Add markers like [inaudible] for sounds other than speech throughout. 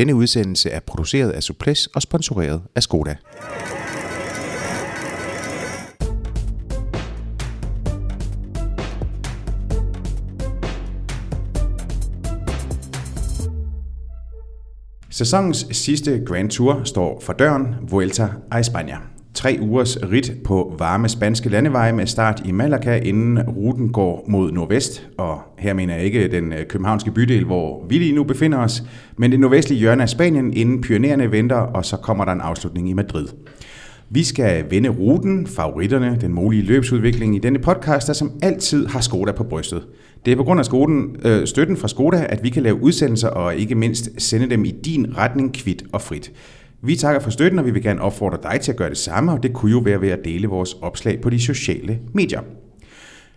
Denne udsendelse er produceret af Suples og sponsoreret af Skoda. Sæsonens sidste Grand Tour står for døren, Vuelta a España. Tre ugers rit på varme spanske landeveje med start i Malaga, inden ruten går mod nordvest. Og her mener jeg ikke den øh, københavnske bydel, hvor vi lige nu befinder os, men det nordvestlige hjørne af Spanien, inden Pyreneerne venter, og så kommer der en afslutning i Madrid. Vi skal vende ruten, favoritterne, den mulige løbsudvikling i denne podcast, der som altid har Skoda på brystet. Det er på grund af Skoden, øh, støtten fra Skoda, at vi kan lave udsendelser og ikke mindst sende dem i din retning kvidt og frit. Vi takker for støtten, og vi vil gerne opfordre dig til at gøre det samme, og det kunne jo være ved at dele vores opslag på de sociale medier.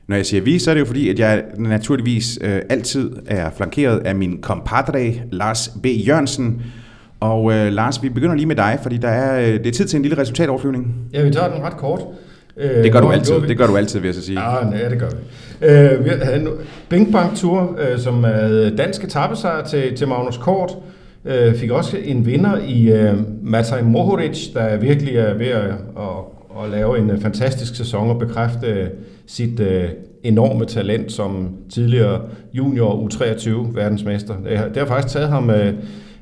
Når jeg siger vi, så er det jo fordi, at jeg naturligvis øh, altid er flankeret af min compadre, Lars B. Jørgensen. Og øh, Lars, vi begynder lige med dig, fordi der er, øh, det er tid til en lille resultatoverflyvning. Ja, vi tager den ret kort. Det gør du altid, det gør du altid, vil jeg så sige. Ja, nej, det gør vi. Øh, vi havde en Bing Bang Tour, øh, som er dansk etappesejr til, til Magnus Kort. Øh, fik også en vinder i øh, Matej Mohoric, der virkelig er ved at, at, at lave en øh, fantastisk sæson og bekræfte øh, sit øh, enorme talent som tidligere junior U23 verdensmester. Det har, det har faktisk taget ham øh,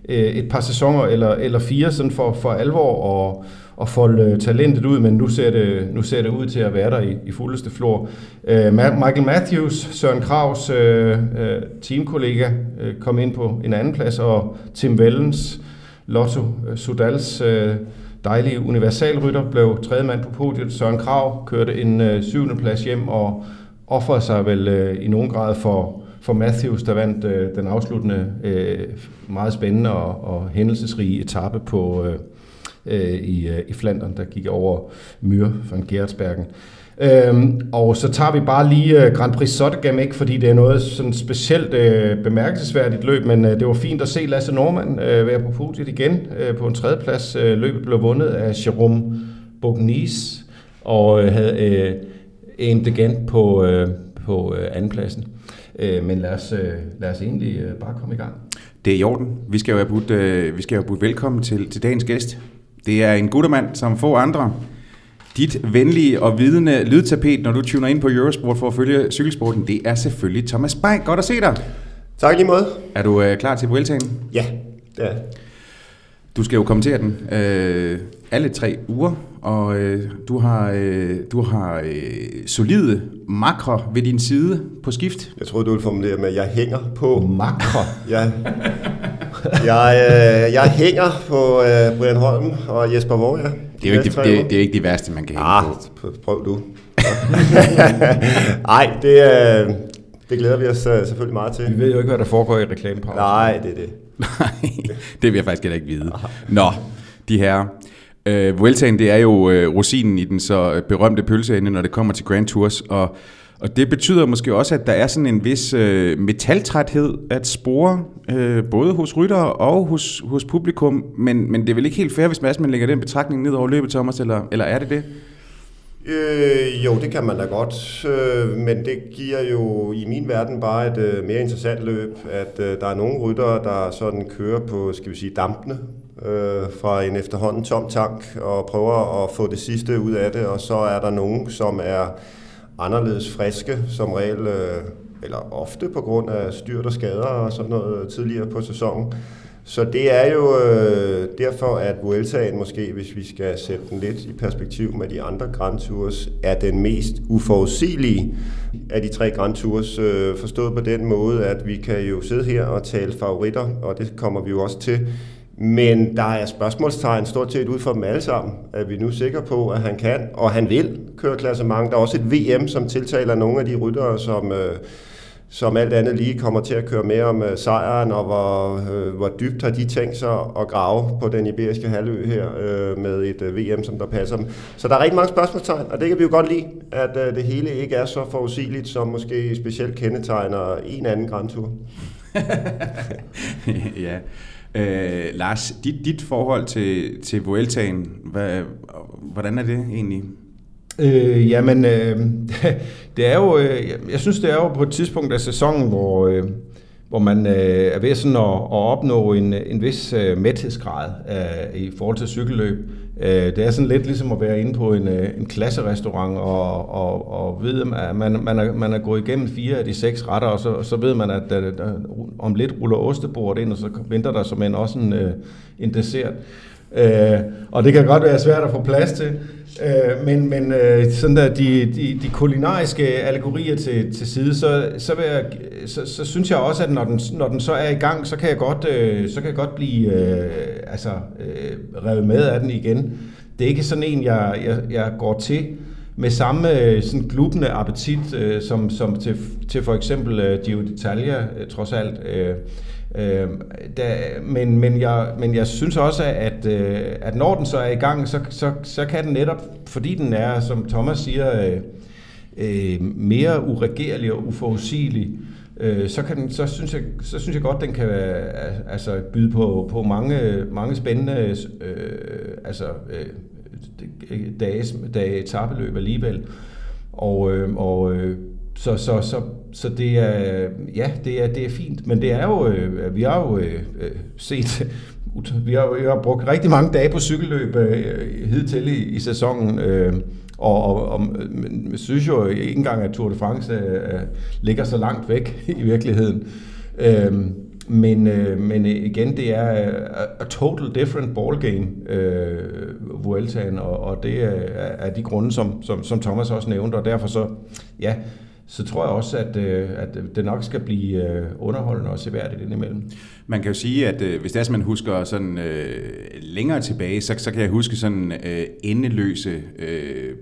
øh, et par sæsoner eller, eller fire sådan for, for alvor og at folde øh, talentet ud, men nu ser det, nu ser det ud til at være der i, i fuldeste flor. Uh, Michael Matthews, Søren Kravs uh, øh, uh, teamkollega, uh, kom ind på en anden plads, og Tim Vellens, Lotto uh, Sudals uh, dejlige universalrytter, blev tredje mand på podiet. Søren Krav kørte en uh, syvende plads hjem og offrede sig vel uh, i nogen grad for, for Matthews, der vandt øh, den afsluttende øh, meget spændende og, og hændelsesrige etape på, øh, øh, i, øh, i Flandern, der gik over Myr van Gerardsbergen. Øhm, og så tager vi bare lige øh, Grand Prix Sottegam, ikke fordi det er noget sådan specielt øh, bemærkelsesværdigt løb, men øh, det var fint at se Lasse Norman øh, være på podiet igen øh, på en tredjeplads. Øh, løbet blev vundet af Jerome Bognis og øh, havde øh, aimed igen på, øh, på øh, andenpladsen. Øh, men lad os, øh, lad os egentlig øh, bare komme i gang. Det er i orden. Vi skal jo have budt, øh, vi skal have budt velkommen til, til dagens gæst. Det er en guttermand, som få andre. Dit venlige og vidende lydtapet, når du tuner ind på Eurosport for at følge cykelsporten, det er selvfølgelig Thomas Beik. Godt at se dig. Tak lige måde. Er du øh, klar til Vueltaen? Ja, det er Du skal jo kommentere den øh, alle tre uger, og øh, du har, øh, du har øh, solide makre ved din side på skift. Jeg troede, du ville formulere med, at jeg hænger på... Makre? Ja. Jeg, øh, jeg hænger på øh, Brian Holm og Jesper Våger. Det er jo ikke det, det, det, er ikke det værste, man kan hænge ah, på. prøv du. [laughs] Nej, det, øh, det glæder vi os øh, selvfølgelig meget til. Vi ved jo ikke, hvad der foregår i reklamepausen. Nej, det er det. Nej, det vil jeg faktisk heller ikke vide. Nå, de her. Øh, Vueltaen, det er jo øh, rosinen i den så berømte pølseende, når det kommer til Grand Tours, og, og det betyder måske også, at der er sådan en vis øh, metaltræthed at spore, øh, både hos ryttere og hos, hos publikum, men, men det er vel ikke helt fair, hvis man lægger den betragtning ned over løbet, Thomas, eller, eller er det det? Øh, jo, det kan man da godt, øh, men det giver jo i min verden bare et øh, mere interessant løb, at øh, der er nogle ryttere, der sådan kører på, skal vi sige, dampene øh, fra en efterhånden tom tank og prøver at få det sidste ud af det, og så er der nogen, som er anderledes friske, som regel, øh, eller ofte på grund af styrt og skader og sådan noget tidligere på sæsonen. Så det er jo øh, derfor, at Vueltaen måske, hvis vi skal sætte den lidt i perspektiv med de andre Grand Tours, er den mest uforudsigelige af de tre Grand Tours, øh, forstået på den måde, at vi kan jo sidde her og tale favoritter, og det kommer vi jo også til. Men der er spørgsmålstegn stort set ud for dem alle sammen. Er vi nu sikre på, at han kan, og han vil køre klassement. Der er også et VM, som tiltaler nogle af de ryttere, som... Øh, som alt andet lige kommer til at køre mere om øh, sejren, og hvor, øh, hvor dybt har de tænkt sig at grave på den iberiske halvø her øh, med et øh, VM, som der passer dem. Så der er rigtig mange spørgsmålstegn, og det kan vi jo godt lide, at øh, det hele ikke er så forudsigeligt, som måske specielt kendetegner en anden Grand Tour. [laughs] ja. Øh, Lars, dit, dit forhold til, til Vueltaen, hvad, hvordan er det egentlig? Øh, jamen, øh, [laughs] det er jo, øh, jeg synes, det er jo på et tidspunkt af sæsonen, hvor, øh, hvor man øh, er ved sådan at, at opnå en, en vis øh, mæthedsgrad øh, i forhold til cykelløb. Øh, det er sådan lidt ligesom at være inde på en, øh, en klasserestaurant og, og, og ved, at man, man, er, man er gået igennem fire af de seks retter, og så, og så ved man, at der, der, om lidt ruller ostebordet ind, og så venter der som en også en, øh, en dessert. Øh, og det kan godt være svært at få plads til, øh, men, men øh, sådan der, de, de, de kulinariske allegorier til, til side, så, så, vil jeg, så, så synes jeg også, at når den, når den så er i gang, så kan jeg godt, øh, så kan jeg godt blive øh, altså, øh, revet med af den igen. Det er ikke sådan en, jeg, jeg, jeg går til med samme øh, sådan glubende appetit, øh, som, som til, til for eksempel øh, Gio d'Italia, øh, trods alt. Øh, Øh, da, men, men, jeg, men jeg synes også, at, øh, at når den så er i gang, så, så, så kan den netop, fordi den er, som Thomas siger, øh, øh, mere uregerlig og uforudsigelig, øh, så, kan den, så, synes jeg, så synes jeg godt, den kan altså, byde på, på mange, mange spændende øh, altså, øh, dage, dage etabeløb alligevel. Og, øh, og øh, så, så, så, så det er, ja, det er, det er fint, men det er jo, øh, vi har jo øh, øh set, [laughs] vi har, vi har brugt rigtig mange dage på cykelløb øh, hidtil i, i sæsonen, øh, og, og, og men, synes jo ikke engang, at Tour de France øh, øh ligger så langt væk [laughs] i virkeligheden. Øh, men, øh, men igen, det er øh, a, total different ballgame, øh, Vueltaen, og, og det er, er de grunde, som, som, som Thomas også nævnte, og derfor så, ja, så tror jeg også, at, øh, at det nok skal blive øh, underholdende og seværdigt indimellem. Man kan jo sige, at øh, hvis det er, man husker sådan øh, længere tilbage, så, så kan jeg huske sådan øh, endeløse øh,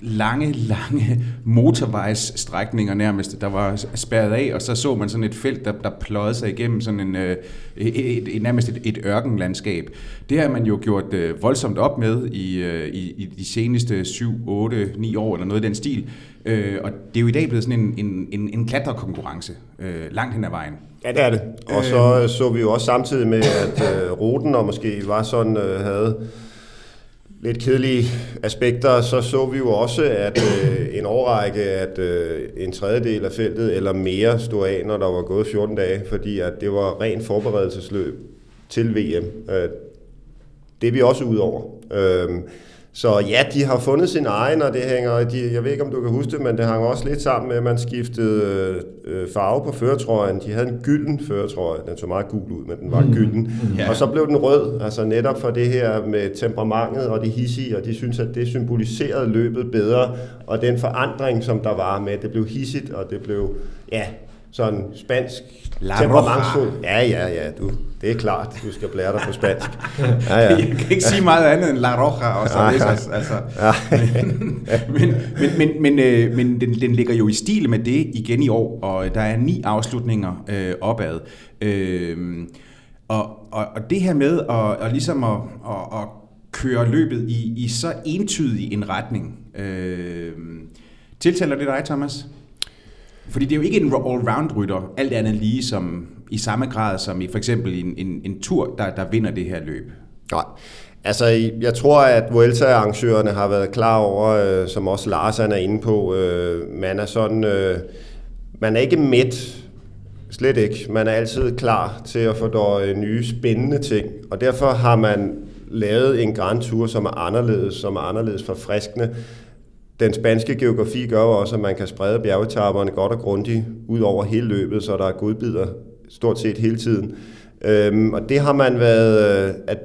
lange, lange motorvejsstrækninger nærmest, der var spærret af, og så så man sådan et felt, der, der pløjede sig igennem sådan en, et, et, et, nærmest et, et ørkenlandskab. Det har man jo gjort voldsomt op med i, i, i de seneste 7, 8, 9 år, eller noget i den stil. Øh, og det er jo i dag blevet sådan en, en, en, en klatrekonkurrence øh, langt hen ad vejen. Ja, det er det. Og så øh, så vi jo også samtidig med, at øh, ruten og måske var sådan, øh, havde lidt kedelige aspekter, så så vi jo også, at øh, en årrække, at øh, en tredjedel af feltet eller mere stod af, når der var gået 14 dage, fordi at det var ren forberedelsesløb til VM. Øh, det er vi også ud over. Øh, så ja, de har fundet sin egen, og det hænger, de, jeg ved ikke om du kan huske det, men det hang også lidt sammen med, at man skiftede øh, farve på føretrøjen. De havde en gylden føretrøje, den så meget gul ud, men den var mm. gylden. Ja. Og så blev den rød, altså netop for det her med temperamentet og det hissige, og de synes, at det symboliserede løbet bedre, og den forandring, som der var med, det blev hissigt, og det blev, ja, sådan spansk temperamentsfuld. Ja, ja, ja, du, det er klart, du skal blære dig på spansk. [laughs] Ja, ja. Jeg kan ikke sige meget andet end La Roja og så ja. altså. Ja. [laughs] men, men, men, men, øh, men den, den ligger jo i stil med det igen i år, og der er ni afslutninger øh, opad. Øh, og, og, og det her med at, at ligesom at, at, at køre løbet i, i så entydig en retning, øh, tiltaler det dig, Thomas? Fordi det er jo ikke en all-round-rytter, alt andet lige som i samme grad som i for eksempel en, en, en tur, der, der vinder det her løb. Nej, altså jeg tror, at Vuelta-arrangørerne har været klar over, øh, som også Lars er inde på, øh, man er sådan, øh, man er ikke midt, slet ikke. Man er altid klar til at få øh, nye spændende ting, og derfor har man lavet en Grand Tour, som er anderledes, som er anderledes forfriskende, den spanske geografi gør også, at man kan sprede bjergetapperne godt og grundigt ud over hele løbet, så der er godbider stort set hele tiden. Øhm, og det har man været, øh, at,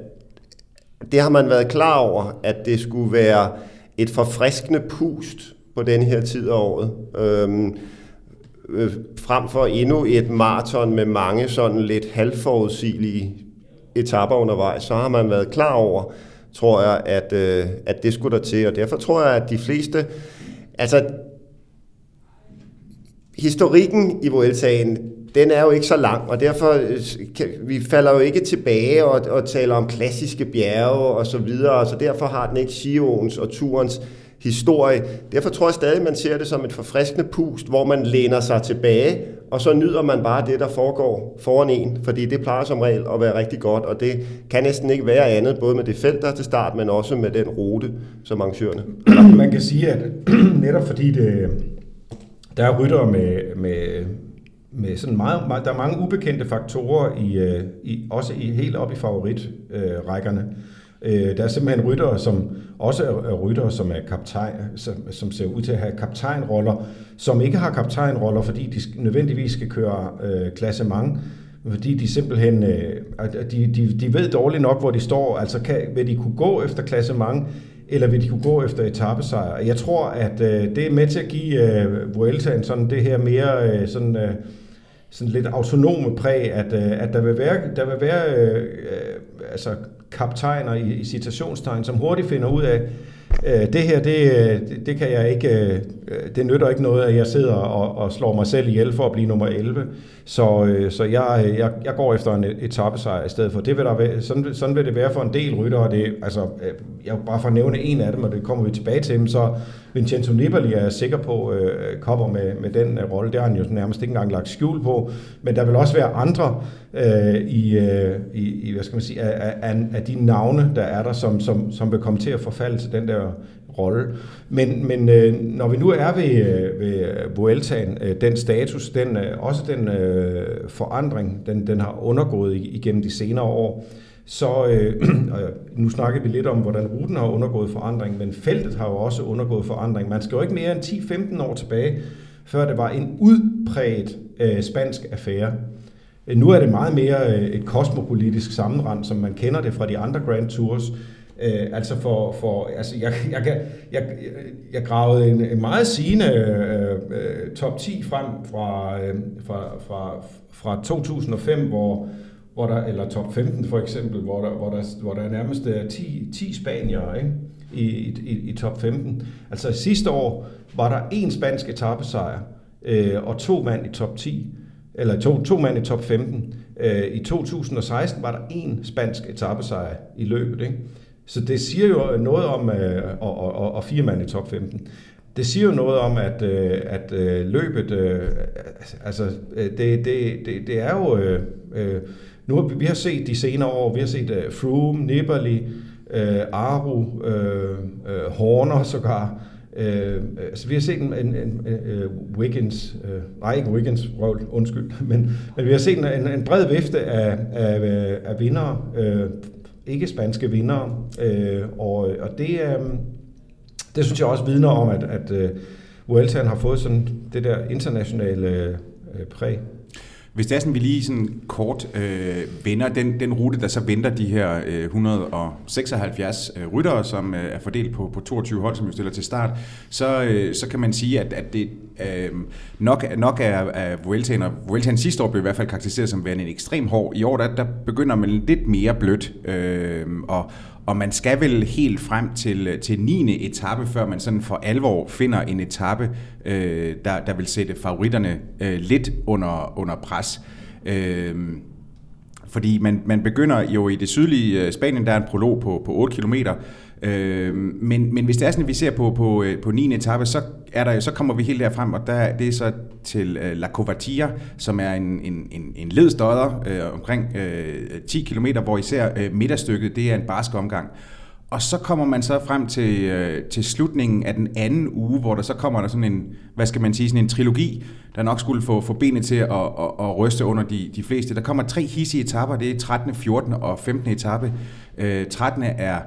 det har man været klar over, at det skulle være et forfriskende pust på den her tid af året. Øhm, øh, frem for endnu et maraton med mange sådan lidt halvforudsigelige etapper undervejs, så har man været klar over, tror jeg, at, øh, at det skulle der til. Og derfor tror jeg, at de fleste... Altså, historikken i Vueltaen, den er jo ikke så lang, og derfor øh, kan, vi falder jo ikke tilbage og, og taler om klassiske bjerge og så videre, så derfor har den ikke Sion's og turens historie. Derfor tror jeg stadig, man ser det som et forfriskende pust, hvor man læner sig tilbage, og så nyder man bare det, der foregår foran en, fordi det plejer som regel at være rigtig godt, og det kan næsten ikke være andet, både med det felt, der er til start, men også med den rute, som arrangørerne. [clears throat] Man kan sige, at [clears throat] netop fordi det, der er rytter med, med med sådan meget, meget, der er mange ubekendte faktorer, i, øh, i, også i, helt op i favoritrækkerne. Øh, Øh, der er simpelthen ryttere, som også er ryttere, som er kaptajn, som, som ser ud til at have kaptajnroller, som ikke har kaptajnroller, fordi de nødvendigvis skal køre øh, klassement, fordi de simpelthen øh, de, de, de ved dårligt nok, hvor de står. Altså kan, vil de kunne gå efter klassement, eller vil de kunne gå efter etappesejr? Jeg tror, at øh, det er med til at give øh, Vueltaen sådan det her mere øh, sådan, øh, sådan lidt autonome præg, at, øh, at der vil være, der vil være øh, øh, altså kaptajner i, i citationstegn, som hurtigt finder ud af, øh, det her, det, øh, det, det kan jeg ikke, øh, øh, det nytter ikke noget, at jeg sidder og, og slår mig selv ihjel for at blive nummer 11. Så, øh, så jeg, øh, jeg, jeg går efter en etappesejr i stedet for. Det vil der være, sådan, sådan vil det være for en del ryttere. Det, altså, øh, jeg bare for at nævne en af dem, og det kommer vi tilbage til så Vincenzo Nibali er sikker på øh, kommer med, med den øh, rolle. Det har han jo nærmest ikke engang lagt skjul på. Men der vil også være andre øh, i, øh, i, i, hvad skal man sige, af, af, af de navne, der er der, som, som, som vil komme til at forfalde til den der rolle. Men, men øh, når vi nu er ved, øh, ved øh, Vueltaen, øh, den status, den, øh, også den øh, forandring, den, den har undergået igennem de senere år, så øh, [clears throat] nu snakker vi lidt om, hvordan ruten har undergået forandring, men feltet har jo også undergået forandring. Man skal jo ikke mere end 10-15 år tilbage, før det var en udpræget øh, spansk affære. Øh, nu er det meget mere øh, et kosmopolitisk sammenrend, som man kender det fra de andre Grand Tours. Øh, altså for, for altså jeg, jeg, jeg, jeg, jeg gravede en, en meget sigende øh, øh, top 10 frem fra, øh, fra, fra, fra 2005, hvor, hvor der, eller top 15 for eksempel, hvor der, hvor der, hvor der nærmest øh, er 10, 10 spanier ikke? I, i, i top 15. Altså sidste år var der en spansk etappesejr øh, og to mand i top 10, eller to, to mand i top 15. Øh, I 2016 var der en spansk etappesejr i løbet. Ikke? Så det siger jo noget om, øh, og, og, og fire mand i top 15. Det siger jo noget om, at, øh, at øh, løbet, øh, altså øh, det, det, det, det er jo, øh, nu har vi har set de senere år, vi har set Froome, Nibali, Aru, Horner sågar, Øh, altså vi har set en, en, en, en Wiggins, øh, nej ikke Wiggins, røvl, undskyld, [laughs] men, men vi har set en, en bred vifte af, af, af vindere, øh, ikke spanske vinder, øh, og, og det, øh, det synes jeg også vidner om, at, at øh, Vueltaen har fået sådan det der internationale øh, præg. Hvis det er sådan, vi lige sådan kort øh, vender den, den rute, der så venter de her øh, 176 øh, ryttere, som øh, er fordelt på, på 22 hold, som vi stiller til start, så, øh, så kan man sige, at, at det øh, nok, nok er, er Vueltaen, og Vueltaen sidste år blev i hvert fald karakteriseret som værende en ekstrem hård. I år der, der begynder man lidt mere blødt, øh, og, og man skal vel helt frem til, til 9. etape, før man sådan for alvor finder en etape, øh, der, der vil sætte favoritterne øh, lidt under, under pres. Øh, fordi man, man begynder jo i det sydlige øh, Spanien, der er en prolog på, på 8 km, øh, men, men hvis det er sådan, at vi ser på, på, øh, på 9. etape, så, er der, så kommer vi helt derfrem, og der, det er så til øh, La Covatia, som er en, en, en, en ledstodder øh, omkring øh, 10 km, hvor især øh, midterstykket, det er en barsk omgang. Og så kommer man så frem til, øh, til slutningen af den anden uge, hvor der så kommer der sådan en, hvad skal man sige, sådan en trilogi, der nok skulle få, få benet til at, at, at ryste under de, de fleste. Der kommer tre hissige etapper, det er 13., 14. og 15. etape. Øh, 13. er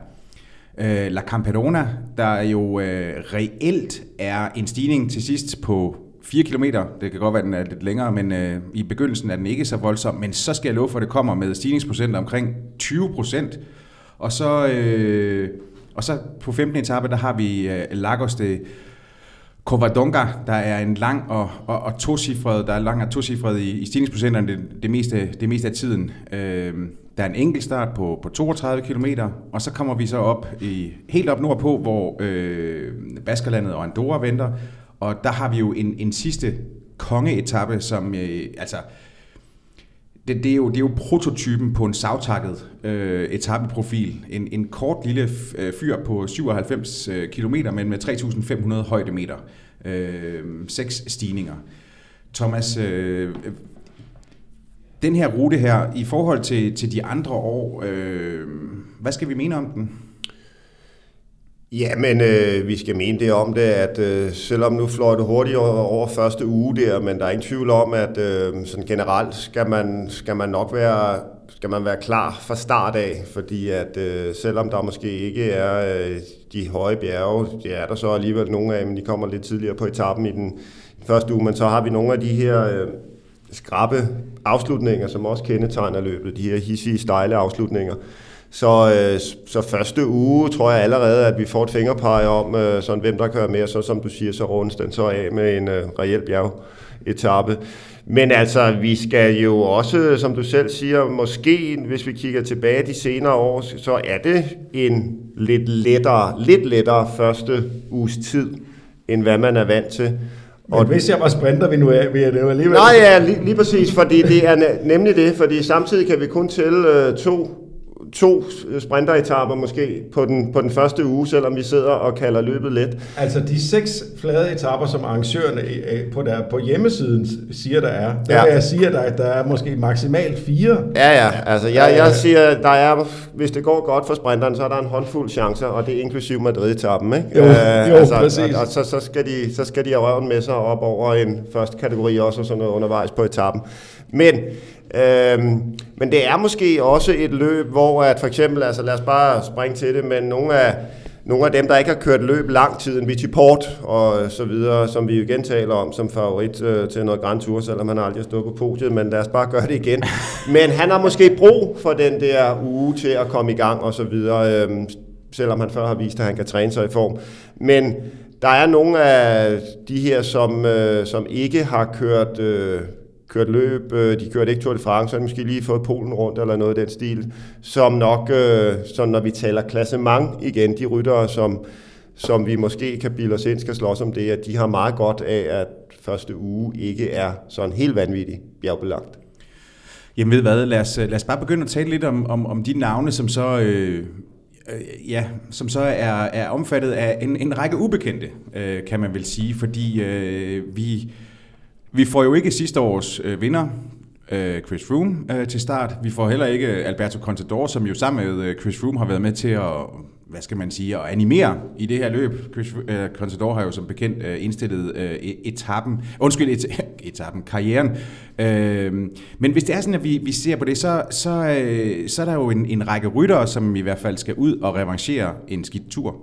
øh, La Camperona, der jo øh, reelt er en stigning til sidst på 4 km. Det kan godt være, at den er lidt længere, men øh, i begyndelsen er den ikke så voldsom. Men så skal jeg love for, at det kommer med stigningsprocent omkring 20 procent. Og så, øh, og så på 15. etape, der har vi øh, Lagos de Covadonga, der er en lang og, og, og tocifret, der er lang og tocifret i, i stigningsprocenterne det, det, meste, det meste af tiden. Øh, der er en enkelt start på, på 32 km, og så kommer vi så op i, helt op nordpå, hvor øh, Baskerlandet og Andorra venter, og der har vi jo en, en sidste kongeetappe, som øh, altså det, det, er jo, det er jo prototypen på en savtakket øh, etappeprofil. En, en kort lille øh, fyr på 97 øh, km, men med 3.500 højdemeter. Øh, seks stigninger. Thomas, øh, den her rute her, i forhold til, til de andre år, øh, hvad skal vi mene om den? Ja, men øh, vi skal mene det om det, at øh, selvom nu fløj det hurtigt over første uge der, men der er ingen tvivl om, at øh, sådan generelt skal man, skal man nok være skal man være klar fra start af, fordi at øh, selvom der måske ikke er øh, de høje bjerge, det er der så alligevel nogle af, men de kommer lidt tidligere på etappen i den første uge, men så har vi nogle af de her øh, skrappe afslutninger, som også kendetegner løbet, de her hissige, stejle afslutninger. Så, øh, så første uge tror jeg allerede, at vi får et fingerpege om, øh, sådan, hvem der kører med, så som du siger, så rundes den så af med en øh, reel bjergetappe. Men altså, vi skal jo også, som du selv siger, måske, hvis vi kigger tilbage de senere år, så er det en lidt lettere, lidt lettere første uges tid, end hvad man er vant til. Men og hvis jeg var sprinter, vi nu er, vil jeg det alligevel... Nej, ja, lige, lige præcis, fordi det er nemlig det, fordi samtidig kan vi kun tælle øh, to to sprinteretapper måske på den, på den første uge, selvom vi sidder og kalder løbet let. Altså de seks flade etapper, som arrangørerne øh, på, der, på hjemmesiden siger, der er, der ja. jeg siger, der, der er måske maksimalt fire. Ja, ja. Altså jeg, jeg siger, der er, hvis det går godt for sprinteren, så er der en håndfuld chancer, og det er inklusiv Madrid-etappen. Ikke? Jo, uh, jo altså, præcis. Og, og så, så, skal de, så skal de have røven med sig op over en første kategori også, og sådan noget undervejs på etappen. Men Øhm, men det er måske også et løb, hvor at for eksempel, altså lad os bare springe til det, men nogle af, nogle af dem, der ikke har kørt løb lang tid, en Vichy Port og så videre, som vi jo igen taler om som favorit øh, til noget Grand Tour, selvom han aldrig har stået på podiet, men lad os bare gøre det igen. [laughs] Men han har måske brug for den der uge til at komme i gang og så videre, øh, selvom han før har vist, at han kan træne sig i form. Men der er nogle af de her, som, øh, som ikke har kørt... Øh, kørt løb, øh, de kørte ikke Tour de France, så har de måske lige fået Polen rundt eller noget i den stil, som nok, øh, så når vi taler klassement igen, de ryttere, som, som vi måske kan bilde os ind, skal slås om det, at de har meget godt af, at første uge ikke er sådan helt vanvittigt bjergbelagt. Jamen ved hvad, lad os, øh, lad os bare begynde at tale lidt om, om, om de navne, som så, øh, øh, ja, som så er, er omfattet af en, en række ubekendte, øh, kan man vel sige, fordi øh, vi vi får jo ikke sidste års øh, vinder, øh, Chris Froome, øh, til start. Vi får heller ikke Alberto Contador, som jo sammen med øh, Chris Froome har været med til at hvad skal man sige, at animere i det her løb. Chris øh, Contador har jo som bekendt øh, indstillet øh, e- etappen, undskyld, et, [laughs] etappen, karrieren. Øh, men hvis det er sådan, at vi, vi ser på det, så, så, øh, så er der jo en, en række ryttere, som i hvert fald skal ud og revanchere en skidt tur.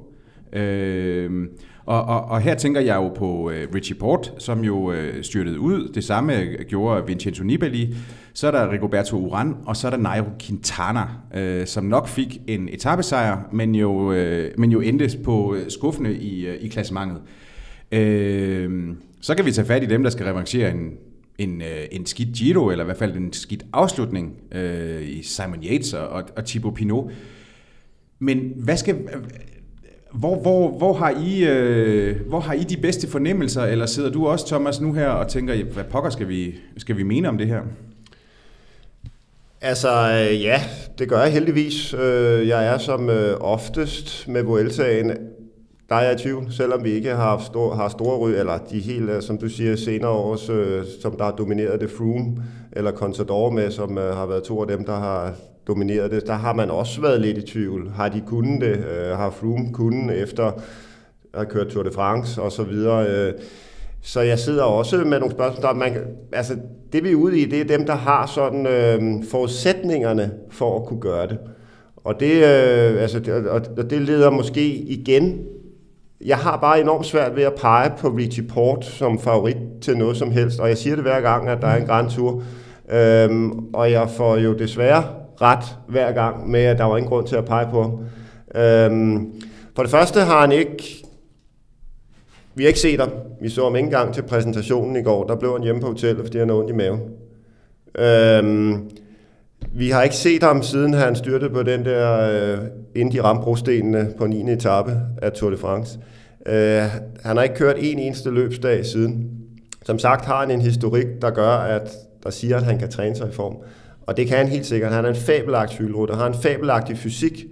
Øh, og, og, og her tænker jeg jo på øh, Richie Port, som jo øh, styrtede ud. Det samme øh, gjorde Vincenzo Nibali. Så er der Rigoberto Uran, og så er der Nairo Quintana, øh, som nok fik en etappesejr, men jo, øh, men jo endte på øh, skuffende i, øh, i klassementet. Øh, så kan vi tage fat i dem, der skal revanchere en, en, øh, en skidt Giro, eller i hvert fald en skidt afslutning øh, i Simon Yates og, og Thibaut Pinot. Men hvad skal, hvor, hvor, hvor, har I, øh, hvor har I de bedste fornemmelser, eller sidder du også, Thomas, nu her og tænker, hvad pokker skal vi, skal vi mene om det her? Altså, øh, ja, det gør jeg heldigvis. Øh, jeg er som øh, oftest med Vueltaen, der er jeg i tvivl, selvom vi ikke har, haft stor, har store ryg, eller de helt, som du siger, senere år, som der har domineret det Froome eller Contador med, som har været to af dem, der har domineret det, der har man også været lidt i tvivl. Har de kunnet det? Øh, har Froome kunnet efter at have kørt Tour de France og så videre? Øh, så jeg sidder også med nogle spørgsmål. Der man, altså, det vi er ude i, det er dem, der har sådan øh, forudsætningerne for at kunne gøre det. Og det, øh, altså, det, og det leder måske igen jeg har bare enormt svært ved at pege på Richie Port som favorit til noget som helst, og jeg siger det hver gang, at der er en Grand Tour. Øhm, og jeg får jo desværre ret hver gang med, at der var ingen grund til at pege på ham. Øhm, for det første har han ikke... Vi har ikke set ham. Vi så ham ikke engang til præsentationen i går. Der blev han hjemme på hotellet, fordi han havde ondt i maven. Øhm, vi har ikke set ham, siden han styrtede på den der, øh, inden de ramte brostenene på 9. etape af Tour de France. Øh, han har ikke kørt en eneste løbsdag siden. Som sagt har han en historik, der gør, at der siger, at han kan træne sig i form. Og det kan han helt sikkert. Han er en fabelagtig cykelrytter, har en fabelagtig fysik.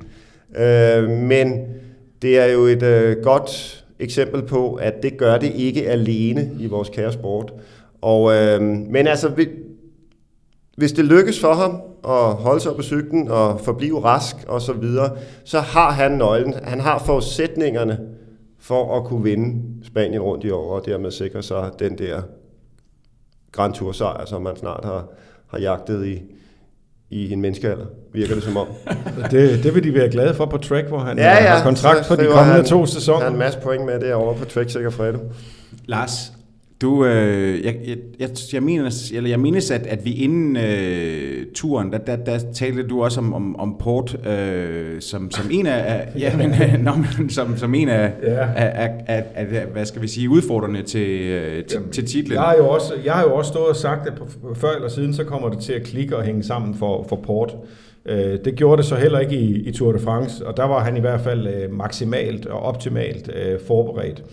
Øh, men det er jo et øh, godt eksempel på, at det gør det ikke alene i vores kære sport. Og, øh, men altså, hvis det lykkes for ham at holde sig på cyklen og forblive rask og så videre, så har han nøglen. Han har forudsætningerne for at kunne vinde Spanien rundt i år, og dermed sikre sig den der Grand Tour sejr, som man snart har, har jagtet i, i en menneskealder, virker det som om. [laughs] det, det vil de være glade for på track, hvor han ja, ja, har kontrakt for de kommende han, to sæsoner. Han har en masse point med derovre på track, sikkert Fredo. Lars, du, øh, jeg, jeg, jeg, jeg, mindes, eller jeg mindes, at, at vi inden øh, turen, der, der, der talte du også om, om, om Port øh, som, som en af, ja, men, nå, men, som, som en af, ja. af, af, af, af, hvad skal vi sige, udfordrende til, øh, til, Jamen, til titlen. Jeg har, jo også, jeg har jo også stået og sagt, at før eller siden, så kommer det til at klikke og hænge sammen for, for Port. Øh, det gjorde det så heller ikke i, i Tour de France, og der var han i hvert fald øh, maksimalt og optimalt øh, forberedt.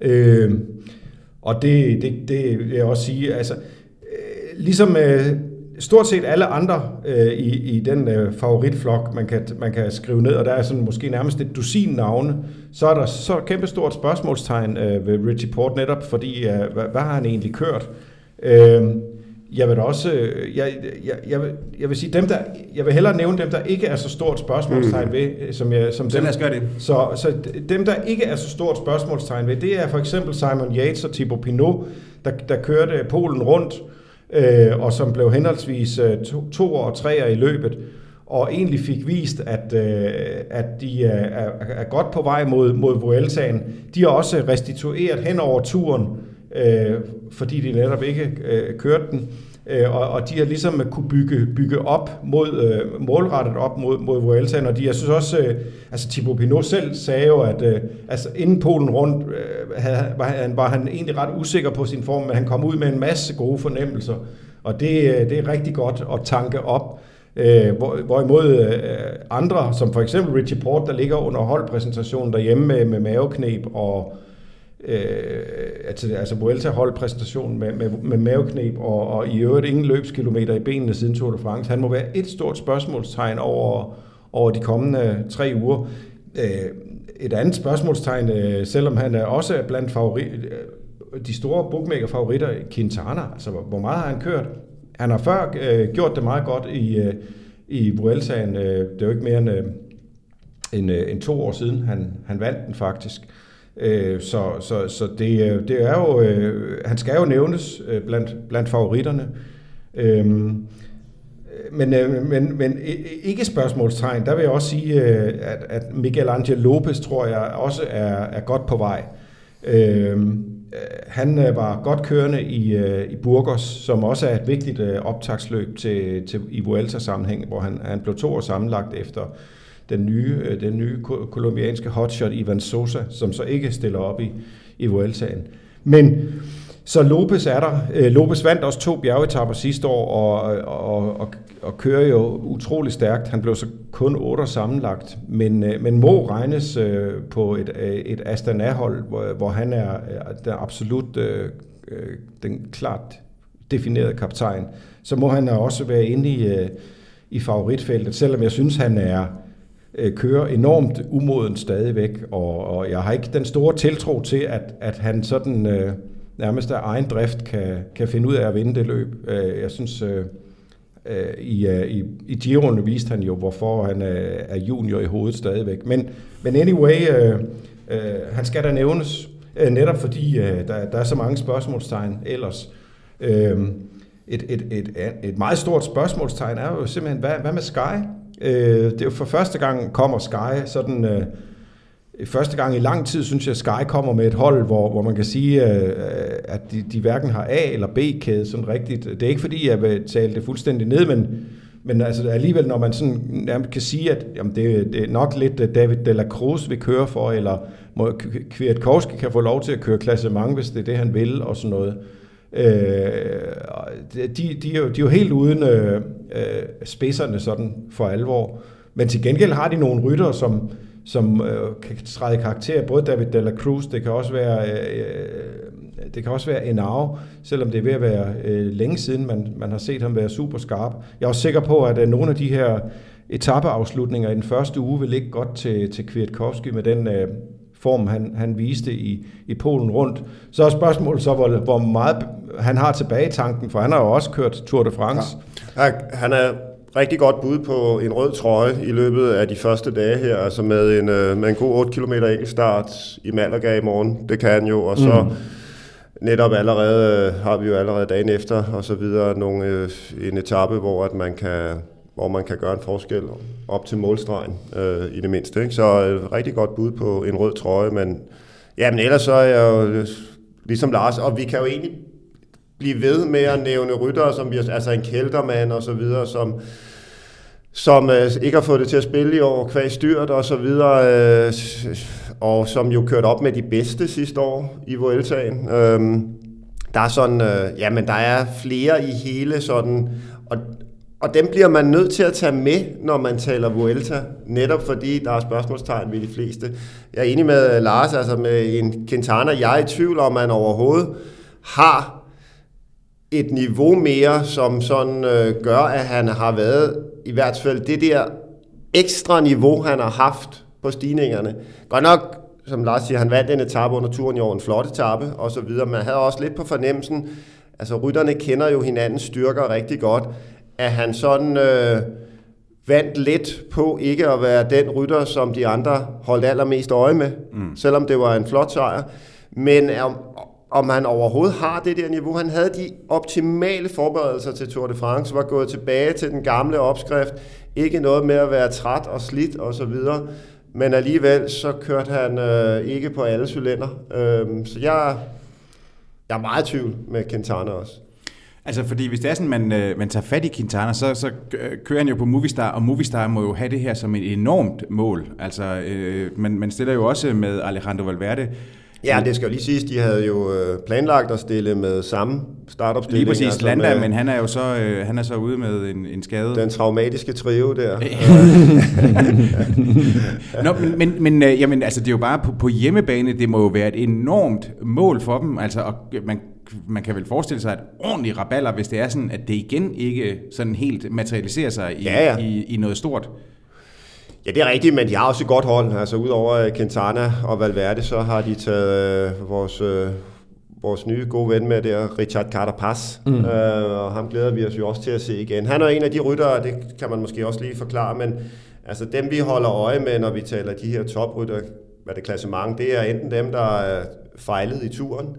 Øh, og det, det, det vil jeg også sige, altså, øh, ligesom øh, stort set alle andre øh, i, i den øh, favoritflok, man kan, man kan skrive ned, og der er sådan måske nærmest et dusin navne, så er der så kæmpestort kæmpe stort spørgsmålstegn øh, ved Richie Port netop, fordi øh, hvad, hvad har han egentlig kørt? Øh, jeg vil også, øh, jeg, jeg, jeg, vil, jeg vil sige, dem der, jeg vil hellere nævne dem, der ikke er så stort spørgsmålstegn mm. ved, øh, som jeg, som dem, gøre det. Så, så dem, der ikke er så stort spørgsmålstegn ved, det er for eksempel Simon Yates og Thibaut Pinot, der, der kørte Polen rundt, øh, og som blev henholdsvis øh, to, to og tre i løbet, og egentlig fik vist, at, øh, at de er, er, er godt på vej mod, mod Vueltaen. De har også restitueret hen over turen, øh, fordi de netop ikke øh, kørte den. Øh, og, og de har ligesom kunne bygge, bygge op mod, øh, målrettet op mod, mod Vueltaen, og de, jeg synes også, øh, altså Thibaut Pinot selv sagde jo, at øh, altså inden Polen rundt øh, havde, var, han, var han egentlig ret usikker på sin form, men han kom ud med en masse gode fornemmelser, og det, øh, det er rigtig godt at tanke op. Øh, hvor, hvorimod øh, andre, som for eksempel Richie Port, der ligger under holdpræsentationen derhjemme med, med maveknep og øh, altså, altså Vuelta holdt præsentationen med, med, med maveknep og, og i øvrigt ingen løbskilometer i benene siden Tour de France. Han må være et stort spørgsmålstegn over, over de kommende tre uger. Øh, et andet spørgsmålstegn, øh, selvom han er også er blandt favorit, øh, de store bookmaker-favoritter, Quintana, altså hvor meget har han kørt? Han har før øh, gjort det meget godt i, øh, i Vueltaen. Øh, det er jo ikke mere end, øh, end, øh, end to år siden, han, han vandt den faktisk. Øh, Øh, så så, så det, øh, det er jo, øh, han skal jo nævnes øh, blandt, blandt favoritterne. Øhm, men, øh, men, men ikke spørgsmålstegn, der vil jeg også sige, øh, at, at Miguel Angel Lopez, tror jeg, også er, er godt på vej. Øhm, han var godt kørende i, i Burgos, som også er et vigtigt optagsløb til, til, i Vuelta-sammenhæng, hvor han, han blev to år sammenlagt efter den nye, øh, den nye kolumbianske hotshot Ivan Sosa, som så ikke stiller op i, i Vueltaen. Men så Lopez er der. Øh, Lopez vandt også to bjergetapper sidste år, og, og, og, og kører jo utrolig stærkt. Han blev så kun otte sammenlagt, men, øh, men må regnes på et, et Astana-hold, hvor, hvor han er den absolut den klart definerede kaptajn. Så må han også være inde i, i favoritfeltet, selvom jeg synes, han er øh, kører enormt umoden stadigvæk, og, og jeg har ikke den store tiltro til, at, at han sådan øh, nærmest af egen drift kan, kan finde ud af at vinde det løb. Øh, jeg synes, øh, øh i, øh, i, i Giroen viste han jo, hvorfor han er, er junior i hovedet stadigvæk. Men, men anyway, øh, øh, han skal da nævnes, øh, netop fordi øh, der, der er så mange spørgsmålstegn ellers. Øh, et, et, et, et meget stort spørgsmålstegn er jo simpelthen, hvad, hvad med Sky? Øh, det er for første gang kommer Sky sådan... Øh, første gang i lang tid, synes jeg, Sky kommer med et hold, hvor, hvor man kan sige, øh, øh, at de, de hverken har A- eller B-kæde sådan rigtigt. Det er ikke fordi, jeg vil tale det fuldstændig ned, men, men altså alligevel, når man sådan nærmest kan sige, at jamen, det, det er nok lidt øh, David de la Cruz vi kører for, eller Kwiatkowski kan få lov til at køre klassement, hvis det er det, han vil, og sådan noget. Øh, Øh, de, de, er jo, de er jo helt uden øh, øh, spidserne sådan for alvor. Men til gengæld har de nogle rytter, som, som øh, kan træde karakter. Både David de Cruz, det kan også være... Øh, øh det kan også være Enau, selvom det er ved at være øh, længe siden, man, man har set ham være super skarp. Jeg er også sikker på, at øh, nogle af de her etapeafslutninger i den første uge vil ligge godt til, til Kwiatkowski med den øh, form, han, han viste i, i Polen rundt. Så er spørgsmålet så, hvor, hvor meget han har tilbage i tanken, for han har jo også kørt Tour de France. Ja. Han er rigtig godt bud på en rød trøje i løbet af de første dage her, altså med en, øh, med en god 8 km enkeltstart i Malaga i morgen. Det kan han jo, og så mm. netop allerede øh, har vi jo allerede dagen efter og så videre nogle, øh, en etape, hvor at man kan hvor man kan gøre en forskel op til målstregen øh, i det mindste. Ikke? Så øh, rigtig godt bud på en rød trøje, men, ja, men ellers så er jeg jo ligesom Lars, og vi kan jo egentlig blive ved med at nævne ryttere, som vi, altså en kældermand og så videre, som, som øh, ikke har fået det til at spille i år, kvæg styrt og så videre, øh, og som jo kørte op med de bedste sidste år i Vueltaen. Øh, der er sådan, øh, ja, men der er flere i hele sådan, og, og dem bliver man nødt til at tage med, når man taler Vuelta, netop fordi der er spørgsmålstegn ved de fleste. Jeg er enig med Lars, altså med en Quintana, jeg er i tvivl om, man overhovedet har et niveau mere, som sådan øh, gør, at han har været i hvert fald det der ekstra niveau, han har haft på stigningerne. Godt nok, som Lars siger, han vandt en etape under turen i år, en flot etape og så videre, men han havde også lidt på fornemmelsen, altså rytterne kender jo hinandens styrker rigtig godt, at han sådan øh, vandt lidt på ikke at være den rytter, som de andre holdt allermest øje med, mm. selvom det var en flot sejr. Men om, om han overhovedet har det der niveau. Han havde de optimale forberedelser til Tour de France, var gået tilbage til den gamle opskrift. Ikke noget med at være træt og slidt og så videre. Men alligevel så kørte han øh, ikke på alle cylinder. Øh, så jeg, jeg er meget i tvivl med Quintana også. Altså, fordi hvis det er sådan, man, øh, man tager fat i Quintana, så, så øh, kører han jo på Movistar, og Movistar må jo have det her som et enormt mål. Altså, øh, man, man stiller jo også med Alejandro Valverde. Ja, det skal jo lige siges, de havde jo øh, planlagt at stille med samme startopstilling. Lige præcis, altså Landa, med, men han er jo så, øh, han er så ude med en, en skade. Den traumatiske trio der. [laughs] Nå, men, men, men jamen, altså, det er jo bare på, på hjemmebane, det må jo være et enormt mål for dem. Altså, og man man kan vel forestille sig et ordentligt raballer, hvis det er sådan, at det igen ikke sådan helt materialiserer sig i, ja, ja. i, i noget stort. Ja, det er rigtigt, men de har også et godt hold. Altså udover Quintana og Valverde, så har de taget øh, vores, øh, vores nye gode ven med der, Richard Carapaz. Mm. Øh, og ham glæder vi os jo også til at se igen. Han er en af de ryttere, det kan man måske også lige forklare, men altså dem vi holder øje med, når vi taler de her toprytter, hvad det klassement, det er enten dem, der er fejlet i turen,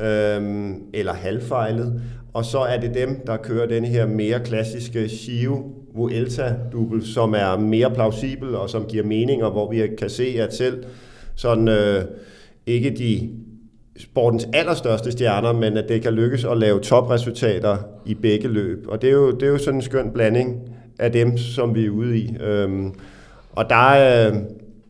øhm, eller halvfejlet. Og så er det dem, der kører den her mere klassiske Shio Vuelta dubbel, som er mere plausibel og som giver mening, og hvor vi kan se, at selv sådan øh, ikke de sportens allerstørste stjerner, men at det kan lykkes at lave topresultater i begge løb. Og det er jo, det er jo sådan en skøn blanding af dem, som vi er ude i. Øhm, og der er, øh,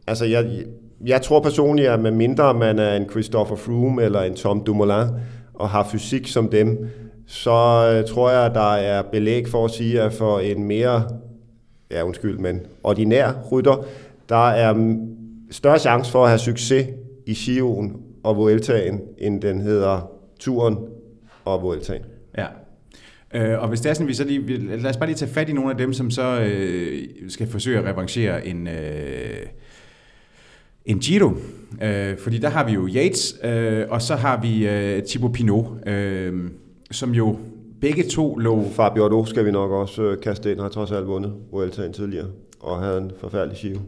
altså jeg, jeg tror personligt, at med mindre man er en Christopher Froome eller en Tom Dumoulin og har fysik som dem, så øh, tror jeg, at der er belæg for at sige, at for en mere, ja undskyld, men ordinær rytter, der er større chance for at have succes i Sion og Vueltaen, end den hedder Turen og Vueltaen. Ja. Øh, og hvis det er sådan, vi så lige, lad os bare lige tage fat i nogle af dem, som så øh, skal forsøge at revanchere en, øh, en Giro, øh, fordi der har vi jo Yates, øh, og så har vi øh, Thibaut Pinot, øh, som jo begge to lå... Fabio Ardo skal vi nok også øh, kaste ind, har trods alt vundet Vueltaen tidligere, og havde en forfærdelig Giro.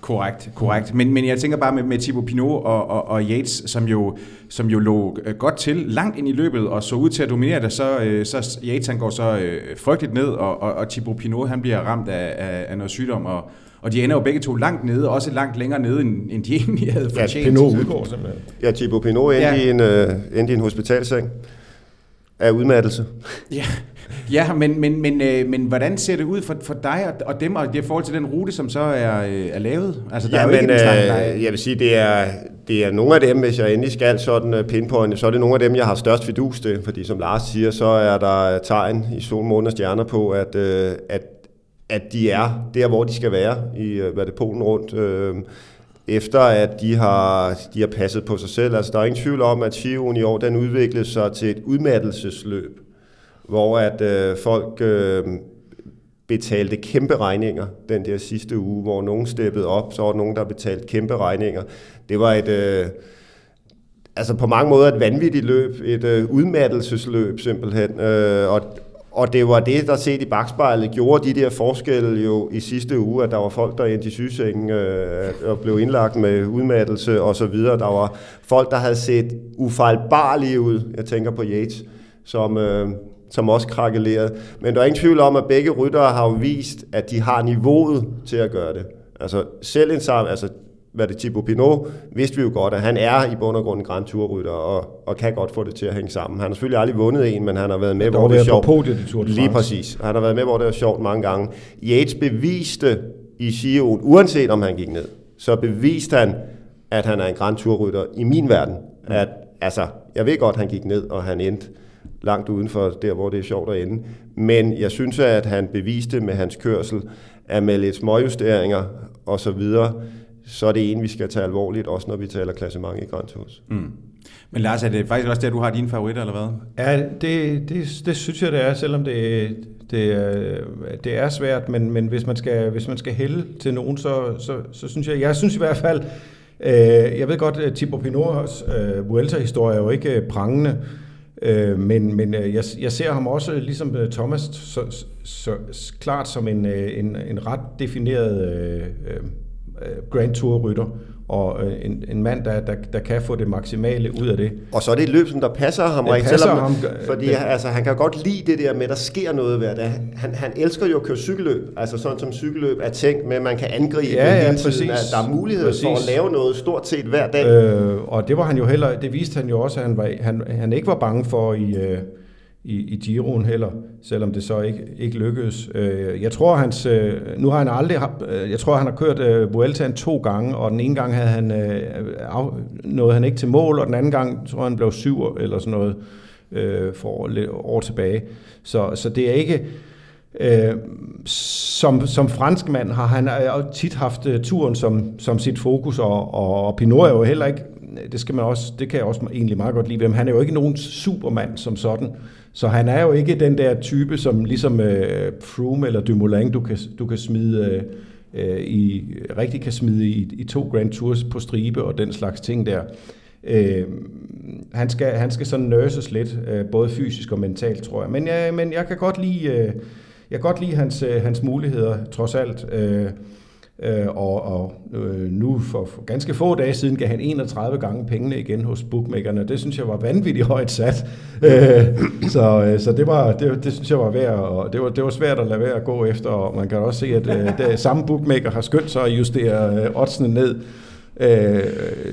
Korrekt, korrekt. Men, men jeg tænker bare med, med Thibaut Pinot og, og, og Yates, som jo, som jo lå øh, godt til langt ind i løbet og så ud til at dominere det, så, øh, så Yates han går så øh, frygteligt ned, og, og, og Thibaut Pinot han bliver ramt af, af, af noget sygdom, og, og de ender jo begge to langt nede, også langt længere nede, end, end de egentlig havde fortjent. Ja, Pinot udgår simpelthen. Ja, Thibaut Pinot endte, ja. i en, uh, endte i en hospitalseng af udmattelse. Ja, ja men, men, men, øh, men hvordan ser det ud for, for dig og, og dem, og i forhold til den rute, som så er, øh, er lavet? Altså, der ja, er jo men, ikke øh, jeg vil sige, det er, det er nogle af dem, hvis jeg endelig skal sådan øh, pinpointe, så er det nogle af dem, jeg har størst fidus til, fordi som Lars siger, så er der tegn i sol, måne og stjerner på, at, øh, at at de er der, hvor de skal være i øh, hvad det Polen rundt, øh, efter at de har, de har passet på sig selv. Altså, der er ingen tvivl om, at Chiron i år den udviklede sig til et udmattelsesløb, hvor at øh, folk øh, betalte kæmpe regninger den der sidste uge, hvor nogen steppede op, så var der nogen, der betalte kæmpe regninger. Det var et... Øh, altså på mange måder et vanvittigt løb, et øh, udmattelsesløb simpelthen. Øh, og, og det var det, der set i bagspejlet, gjorde de der forskelle jo i sidste uge, at der var folk, der endte i sygesengen øh, og blev indlagt med udmattelse og så videre. Der var folk, der havde set ufejlbarlige ud. Jeg tænker på Yates, som, øh, som også krakkelerede. Men der er ingen tvivl om, at begge ryttere har jo vist, at de har niveauet til at gøre det. Altså selv en sammen, altså hvad det Thibaut Pinot, vidste vi jo godt, at han er i bund og grund en Grand Tour-rytter, og, og kan godt få det til at hænge sammen. Han har selvfølgelig aldrig vundet en, men han har været med, hvor det er sjovt. Podiet i Tour de Lige præcis. Han har været med, hvor det er sjovt mange gange. Yates beviste i Giroen, uanset om han gik ned, så beviste han, at han er en Grand Tour-rytter i min verden. At, altså, jeg ved godt, at han gik ned, og han endte langt uden for der, hvor det er sjovt at ende. Men jeg synes, at han beviste med hans kørsel, at med lidt småjusteringer og så videre, så er det en, vi skal tage alvorligt, også når vi taler klassement i Grand Tours. Mm. Men Lars, er det faktisk også der, du har dine favoritter, eller hvad? Ja, det, det, det synes jeg, det er, selvom det, det, det er svært, men, men hvis, man skal, hvis man skal hælde til nogen, så, så, så synes jeg, jeg synes i hvert fald, øh, jeg ved godt, at Thibaut Pinots øh, Vuelta-historie er jo ikke øh, prangende, øh, men, men øh, jeg, jeg ser ham også, ligesom øh, Thomas, så, så, så klart som en, en, en ret defineret øh, Grand Tour-rytter, og en, en mand, der, der, der kan få det maksimale ud af det. Og så er det et løb, som der passer ham, det passer selvom, ham fordi det, altså, han kan godt lide det der med, at der sker noget hver dag. Han, han elsker jo at køre cykelløb, altså sådan som cykelløb er tænkt med, at man kan angribe ja, ja, præcis, tiden, at der er mulighed præcis. for at lave noget stort set hver dag. Øh, og det var han jo heller, det viste han jo også, at han, var, han, han ikke var bange for i... Øh, i, i Giroen heller, selvom det så ikke, ikke lykkedes. Øh, jeg tror, hans, øh, nu har han aldrig, øh, jeg tror, han har kørt øh, Vueltaen to gange, og den ene gang havde han, øh, nåede han ikke til mål, og den anden gang tror jeg, han blev syv eller sådan noget øh, for år tilbage. Så, så det er ikke, Øh, som, som franskmand har han tit haft turen som, som sit fokus, og, og, og Pinot er jo heller ikke, det skal man også, det kan jeg også egentlig meget godt lide, men han er jo ikke nogen supermand som sådan. Så han er jo ikke den der type, som ligesom øh, Froome eller Dumoulin, du kan, du kan smide øh, øh, i, rigtig kan smide i, i to Grand Tours på stribe og den slags ting der. Øh, han, skal, han skal sådan nurses lidt, øh, både fysisk og mentalt, tror jeg. Men, jeg, men jeg kan godt lide, øh, jeg kan godt lide hans, øh, hans muligheder, trods alt. Øh, Øh, og og øh, nu for, for ganske få dage siden gav han 31 gange pengene igen hos bookmakerne. Det synes jeg var vanvittigt højt sat. Øh, så øh, så det, var, det, det synes jeg var værd, og det var, det var svært at lade være at gå efter, og man kan også se, at øh, det, samme bookmaker har skyndt sig at justere øh, oddsene ned. Øh,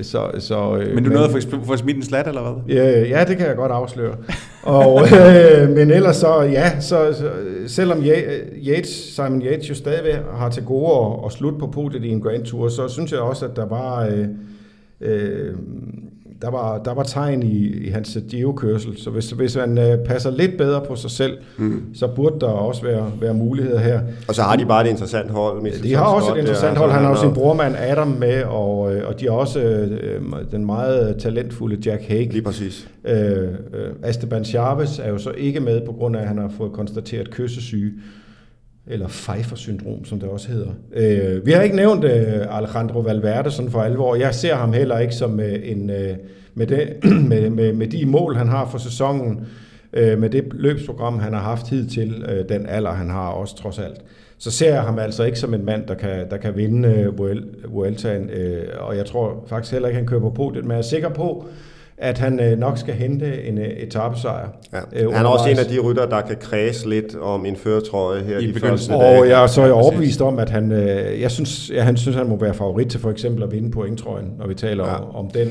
så, så, øh, men du nåede at få, få smidt en slat, eller hvad? Ja, ja, det kan jeg godt afsløre og, [laughs] øh, men ellers så, ja, så, så selvom Yates, Simon Yates jo stadigvæk har til gode at, at slutte på podiet i en Grand Tour, så synes jeg også, at der var... Øh, øh, der var, der var tegn i, i hans geokørsel, så hvis, hvis han øh, passer lidt bedre på sig selv, mm. så burde der også være, være muligheder her. Og så har de bare et interessant hold. Med de har også et interessant hold. Han har jo sin brormand Adam med, og, øh, og de har også øh, den meget talentfulde Jack Hague. Lige præcis. Øh, øh, Esteban Chavez er jo så ikke med, på grund af, at han har fået konstateret kyssesyge eller Pfeiffer-syndrom, som det også hedder. Øh, vi har ikke nævnt øh, Alejandro Valverde sådan for alvor. Jeg ser ham heller ikke som øh, en, øh, med, det, [clears throat] med, med, med de mål, han har for sæsonen, øh, med det løbsprogram, han har haft hidtil, øh, den alder, han har også trods alt. Så ser jeg ham altså ikke som en mand, der kan, der kan vinde øh, Vueltaen, øh, og jeg tror faktisk heller ikke, han kører på podiet, men jeg er sikker på, at han øh, nok skal hente en øh, etappesejr. Ja. Øh, han er også en af de rytter, der kan kredse lidt om en føretrøje her i de første Og dage. jeg er så er overbevist om, at han, øh, jeg synes, ja, han synes, han må være favorit til for eksempel at vinde pointtrøjen, når vi taler ja. om, om den.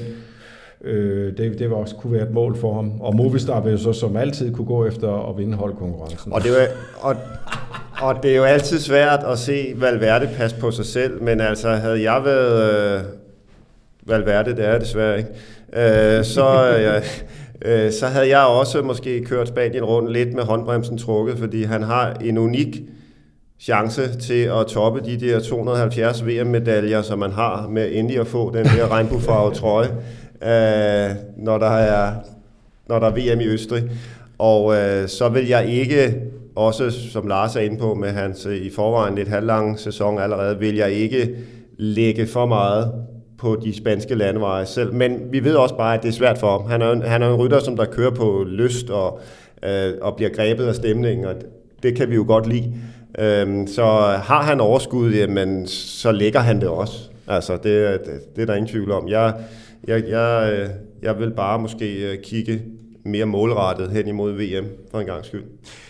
Øh, det, det var også kunne være et mål for ham. Og Movistar vil jo så som altid kunne gå efter at vinde holdkonkurrencen. Og det, var, og, og det er jo altid svært at se Valverde passe på sig selv, men altså havde jeg været øh, Valverde, det er desværre ikke, øh, så, øh, øh, så havde jeg også måske kørt Spanien rundt lidt med håndbremsen trukket, fordi han har en unik chance til at toppe de der 270 VM-medaljer, som man har med endelig at få den der regnbuefarvede trøje, øh, når, der er, når der er VM i Østrig. Og øh, så vil jeg ikke, også som Lars er inde på med hans øh, i forvejen lidt halvlange sæson allerede, vil jeg ikke lægge for meget på de spanske landeveje selv. Men vi ved også bare, at det er svært for ham. Han er, en, han er en rytter, som der kører på lyst og, øh, og bliver grebet af stemningen, og det kan vi jo godt lide. Øh, så har han overskud, jamen, så lægger han det også. Altså, det, det, det er der ingen tvivl om. Jeg, jeg, jeg, øh, jeg vil bare måske øh, kigge mere målrettet hen imod VM for en gang skyld.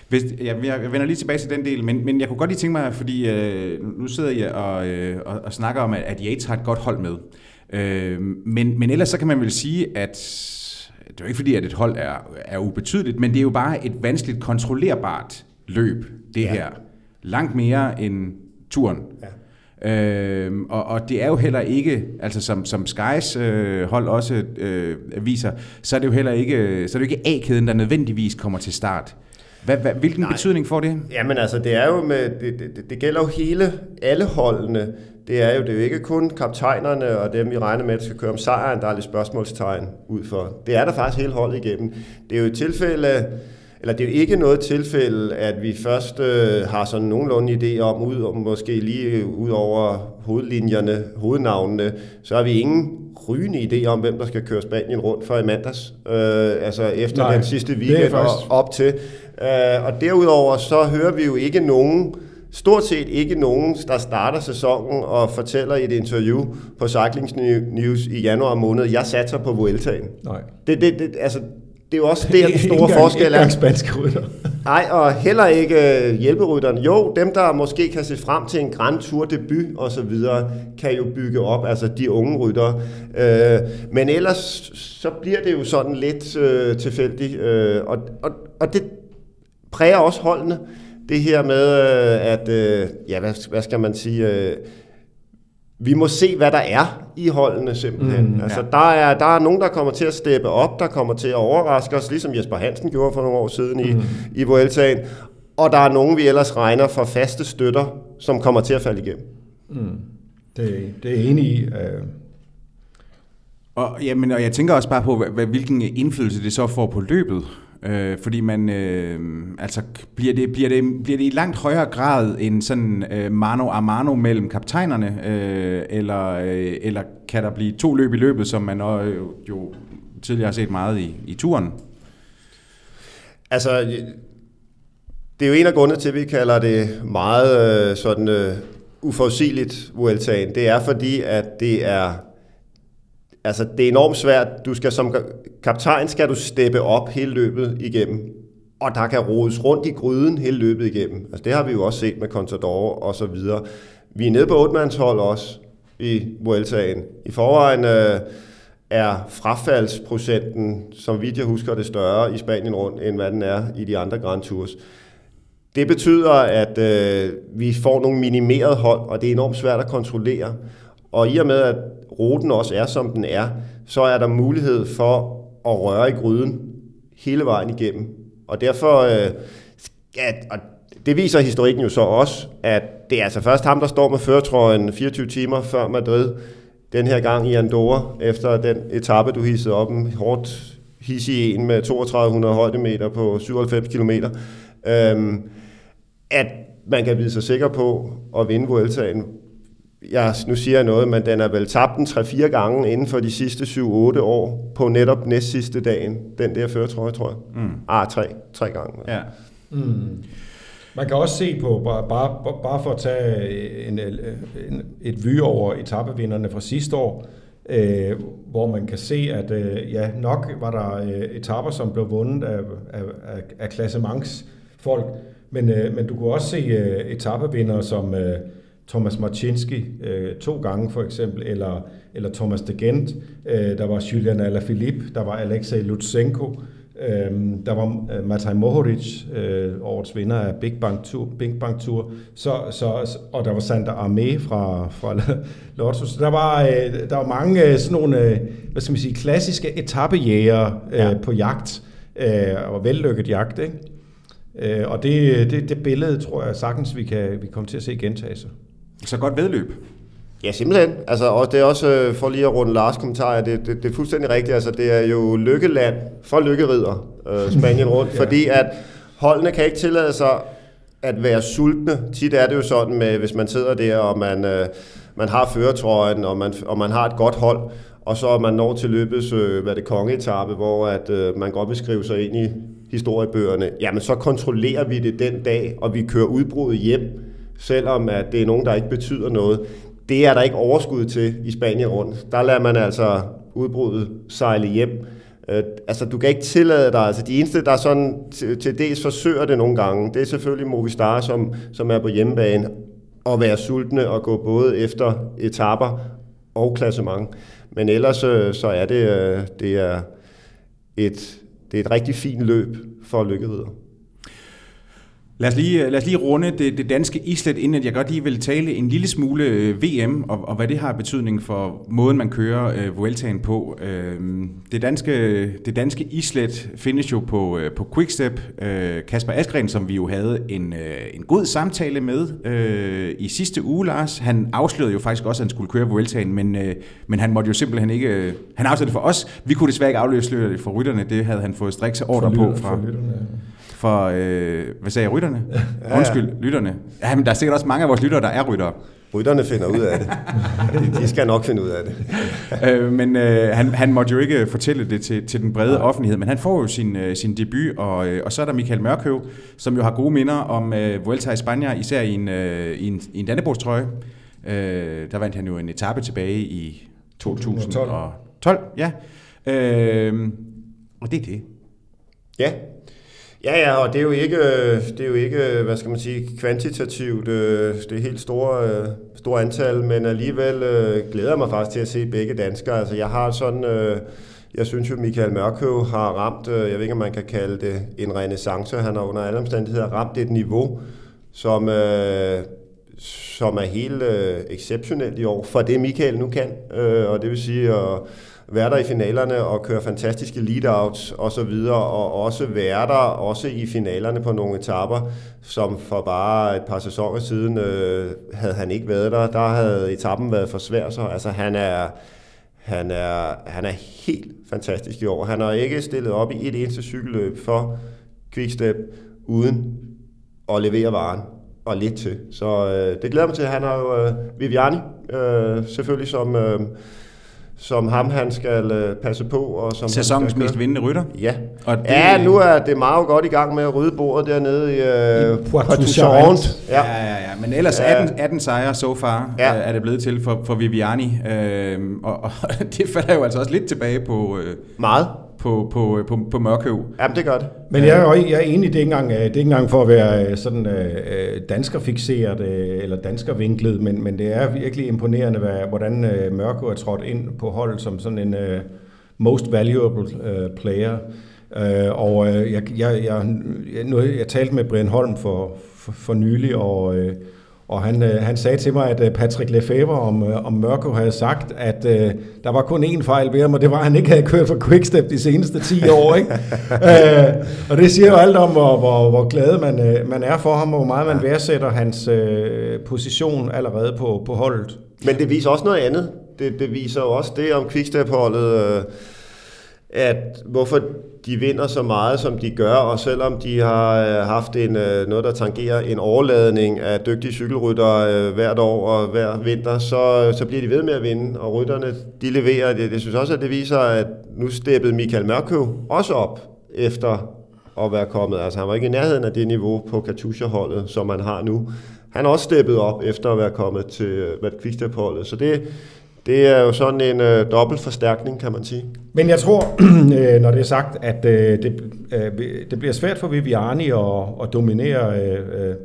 Hvis, ja, jeg vender lige tilbage til den del, men, men jeg kunne godt lige tænke mig, fordi øh, nu sidder jeg og, øh, og, og snakker om, at, at Yates har et godt hold med. Øh, men, men ellers så kan man vel sige, at det er jo ikke fordi, at et hold er, er ubetydeligt, men det er jo bare et vanskeligt kontrollerbart løb, det ja. her. Langt mere end turen. Ja. Øh, og, og det er jo heller ikke, altså som, som Skys øh, hold også øh, viser, så er det jo heller ikke, så er det jo ikke A-kæden, der nødvendigvis kommer til start. Hvad, hvad, hvilken Nej. betydning får det? Jamen altså, det er jo med, det, det, det gælder jo hele, alle holdene. Det er jo, det er jo ikke kun kaptajnerne og dem, vi regner med, at skal køre om sejren, der er lidt spørgsmålstegn ud for. Det er der faktisk hele holdet igennem. Det er jo et tilfælde, eller det er jo ikke noget tilfælde, at vi først øh, har sådan nogenlunde idé om, ud, måske lige ud over hovedlinjerne, hovednavnene, så har vi ingen rygende idé om, hvem der skal køre Spanien rundt for i mandags, øh, altså efter Nej, den sidste weekend og op til. Øh, og derudover så hører vi jo ikke nogen, stort set ikke nogen, der starter sæsonen og fortæller i et interview på Cycling News i januar måned, jeg satser på Vueltaen. Nej. Det, det, det, altså, det er jo også der, den store forskel er. spanske rytter. Nej, og heller ikke øh, hjælperytterne. Jo, dem, der måske kan se frem til en Grand Tour debut og så videre, kan jo bygge op, altså de unge rytter. Øh, men ellers, så bliver det jo sådan lidt øh, tilfældigt, øh, og, og, og det præger også holdene. Det her med, øh, at, øh, ja, hvad, hvad skal man sige... Øh, vi må se, hvad der er i holdene simpelthen. Mm, altså, ja. der, er, der er nogen, der kommer til at steppe op, der kommer til at overraske os, ligesom Jesper Hansen gjorde for nogle år siden i, mm. i Vueltaen. Og der er nogen, vi ellers regner for faste støtter, som kommer til at falde igennem. Mm. Det, det er enig i. Uh... Og, jamen, og jeg tænker også bare på, hvilken indflydelse det så får på løbet. Øh, fordi man, øh, altså, bliver det, bliver, det, bliver det i langt højere grad en sådan øh, mano a mano mellem kaptajnerne, øh, eller, øh, eller kan der blive to løb i løbet, som man øh, jo tidligere har set meget i, i turen? Altså, øh, det er jo en af grundene til, at vi kalder det meget øh, sådan øh, uforudsigeligt Vueltaen. Det er fordi, at det er altså, det er enormt svært. Du skal som kaptajn skal du steppe op hele løbet igennem. Og der kan rodes rundt i gryden hele løbet igennem. Altså, det har vi jo også set med Contador og så videre. Vi er nede på 8 hold også i Vueltaen. I forvejen øh, er frafaldsprocenten, som vidt jeg husker, det større i Spanien rundt, end hvad den er i de andre Grand Tours. Det betyder, at øh, vi får nogle minimerede hold, og det er enormt svært at kontrollere. Og i og med, at ruten også er, som den er, så er der mulighed for at røre i gryden hele vejen igennem. Og derfor, øh, at, og det viser historikken jo så også, at det er altså først ham, der står med førtrøjen 24 timer før Madrid, den her gang i Andorra, efter den etape, du hissede op en hårdt hissig en med 3200 højdemeter på 97 km, øhm, at man kan vide sig sikker på at vinde Vueltaen, jeg, nu siger jeg noget, men den er vel tabt den 3-4 gange inden for de sidste 7-8 år på netop næst sidste dagen, den der føretrøje, tror jeg. Mm. Ah, tre, tre gange. Ja. Mm. Man kan også se på, bare, bare, bare for at tage en, en, et vy over etappevinderne fra sidste år, øh, hvor man kan se, at øh, ja, nok var der øh, etapper, som blev vundet af, af, af, af klassementsfolk, men, øh, men du kunne også se øh, etappevindere som... Øh, Thomas Marcinski øh, to gange for eksempel, eller, eller Thomas de Gent, øh, der var Julian Alaphilippe, der var Alexei Lutsenko, øh, der var øh, Matej Mohoric, øh, årets vinder af Big Bang Tour, Big Bang Tour så, så, og der var Sander Armé fra, fra [laughs] Lotto. Så der var, øh, der var mange øh, sådan nogle, øh, hvad skal man sige, klassiske etappejæger øh, ja. på jagt, øh, og vellykket jagt, ikke? Øh, og det, det, det billede, tror jeg sagtens, vi kan, vi kommer til at se gentage sig. Så godt vedløb. Ja, simpelthen. Altså, og det er også, øh, for lige at runde Lars kommentar, det, det, det er fuldstændig rigtigt. Altså, det er jo lykkeland for lykkerider, øh, [laughs] Spanien rundt, ja. fordi at holdene kan ikke tillade sig at være sultne. Tit er det jo sådan, med, hvis man sidder der, og man, øh, man har føretrøjen, og man, og man har et godt hold, og så man når til løbets, øh, hvad det kongeetappe, hvor at, øh, man godt vil skrive sig ind i historiebøgerne, jamen så kontrollerer vi det den dag, og vi kører udbruddet hjem, selvom at det er nogen, der ikke betyder noget. Det er der ikke overskud til i Spanien rundt. Der lader man altså udbruddet sejle hjem. Øh, altså, du kan ikke tillade dig, altså de eneste, der sådan til, til dels forsøger det nogle gange, det er selvfølgelig Movistar, som, som er på hjemmebane, og være sultne og gå både efter etapper og klassement. Men ellers øh, så er det, øh, det er et, det er et rigtig fint løb for lykkeheder. Lad os lige, lad os lige runde det, det danske islet, inden jeg godt lige vil tale en lille smule øh, VM, og, og hvad det har betydning for måden, man kører øh, Vueltaen på. Øh, det, danske, det danske islet findes jo på, øh, på Quickstep. Øh, Kasper Askren, som vi jo havde en, øh, en god samtale med øh, i sidste uge, Lars, han afslørede jo faktisk også, at han skulle køre Vueltaen, men, øh, men han måtte jo simpelthen ikke... Øh, han afslørede det for os. Vi kunne desværre ikke afsløre det for rytterne. Det havde han fået strikse ordre på fra... For lytterne, ja for, øh, hvad sagde jeg, rytterne? Ja, Undskyld, lytterne. Ja, men der er sikkert også mange af vores lyttere, der er ryttere. Rytterne finder ud af det. De skal nok finde ud af det. øh, men øh, han, han måtte jo ikke fortælle det til, til den brede ja. offentlighed, men han får jo sin, øh, sin debut, og, øh, og så er der Michael Mørkøv, som jo har gode minder om øh, Vuelta i Spanien, især i en, øh, i en, i en Dannebrogs-trøje. Øh, der vandt han jo en etape tilbage i 2012. 12, ja. Øh, og det er det. Ja, Ja, ja, og det er jo ikke, det er jo ikke hvad skal man sige, kvantitativt øh, det er helt store, øh, store antal, men alligevel øh, glæder jeg mig faktisk til at se begge danskere. Altså, jeg har sådan, jeg synes jo, Michael Mørkøv har ramt, jeg ved ikke, om man kan kalde det en renaissance, han har under alle omstændigheder ramt et niveau, som, som er helt exceptionelt i år, for det Michael nu kan, og det vil sige at være der i finalerne og køre fantastiske lead-outs og så videre, og også være der også i finalerne på nogle etapper, som for bare et par sæsoner siden øh, havde han ikke været der. Der havde etappen været for svær, så altså han er, han er, han er helt fantastisk i år. Han har ikke stillet op i et eneste cykelløb for Quickstep uden at levere varen og lidt til. Så øh, det glæder mig til. Han har jo øh, Viviani øh, selvfølgelig som... Øh, som ham han skal øh, passe på. Og som Sæsonens mest vindende rytter? Ja. Og det, ja, nu er det meget godt i gang med at rydde bordet dernede i, øh, I Poitou-Charentes. Ja. ja, ja, ja. Men ellers ja. 18, 18 sejre so far ja. øh, er det blevet til for, for Viviani. Øh, og, og [laughs] det falder jo altså også lidt tilbage på... Øh, meget på, på, på, på Mørkøv. Jamen, det gør det. Men jeg er, jeg er enig, det er ikke engang, det er ikke engang for at være øh, sådan uh, danskerfixeret uh, eller danskervinklet, men, men det er virkelig imponerende, hvad, hvordan uh, Mørkøv er trådt ind på holdet som sådan en most valuable player. Og uh, jeg, jeg, jeg, nu, jeg talte med Brian Holm for, for, for nylig, og uh, og han, øh, han sagde til mig, at øh, Patrick Lefebvre om, øh, om Mørko havde sagt, at øh, der var kun én fejl ved ham, og det var, at han ikke havde kørt for Quickstep de seneste 10 år. Ikke? [laughs] øh, og det siger jo alt om, hvor, hvor, hvor glad man, øh, man er for ham, og hvor meget man værdsætter hans øh, position allerede på, på holdet. Men det viser også noget andet. Det, det viser jo også det om Quickstep-holdet... Øh at hvorfor de vinder så meget, som de gør, og selvom de har øh, haft en, øh, noget, der tangerer en overladning af dygtige cykelryttere øh, hvert år og hver vinter, så, så bliver de ved med at vinde, og rytterne, de leverer. Det, jeg synes også, at det viser, at nu steppede Michael Mørkøv også op efter at være kommet. Altså han var ikke i nærheden af det niveau på Katusha-holdet, som man har nu. Han har også steppet op efter at være kommet til Quickstep-holdet. Så det, det er jo sådan en øh, dobbelt forstærkning, kan man sige. Men jeg tror, [clears throat] øh, når det er sagt, at øh, det, øh, det bliver svært for Viviani at, at dominere... Øh,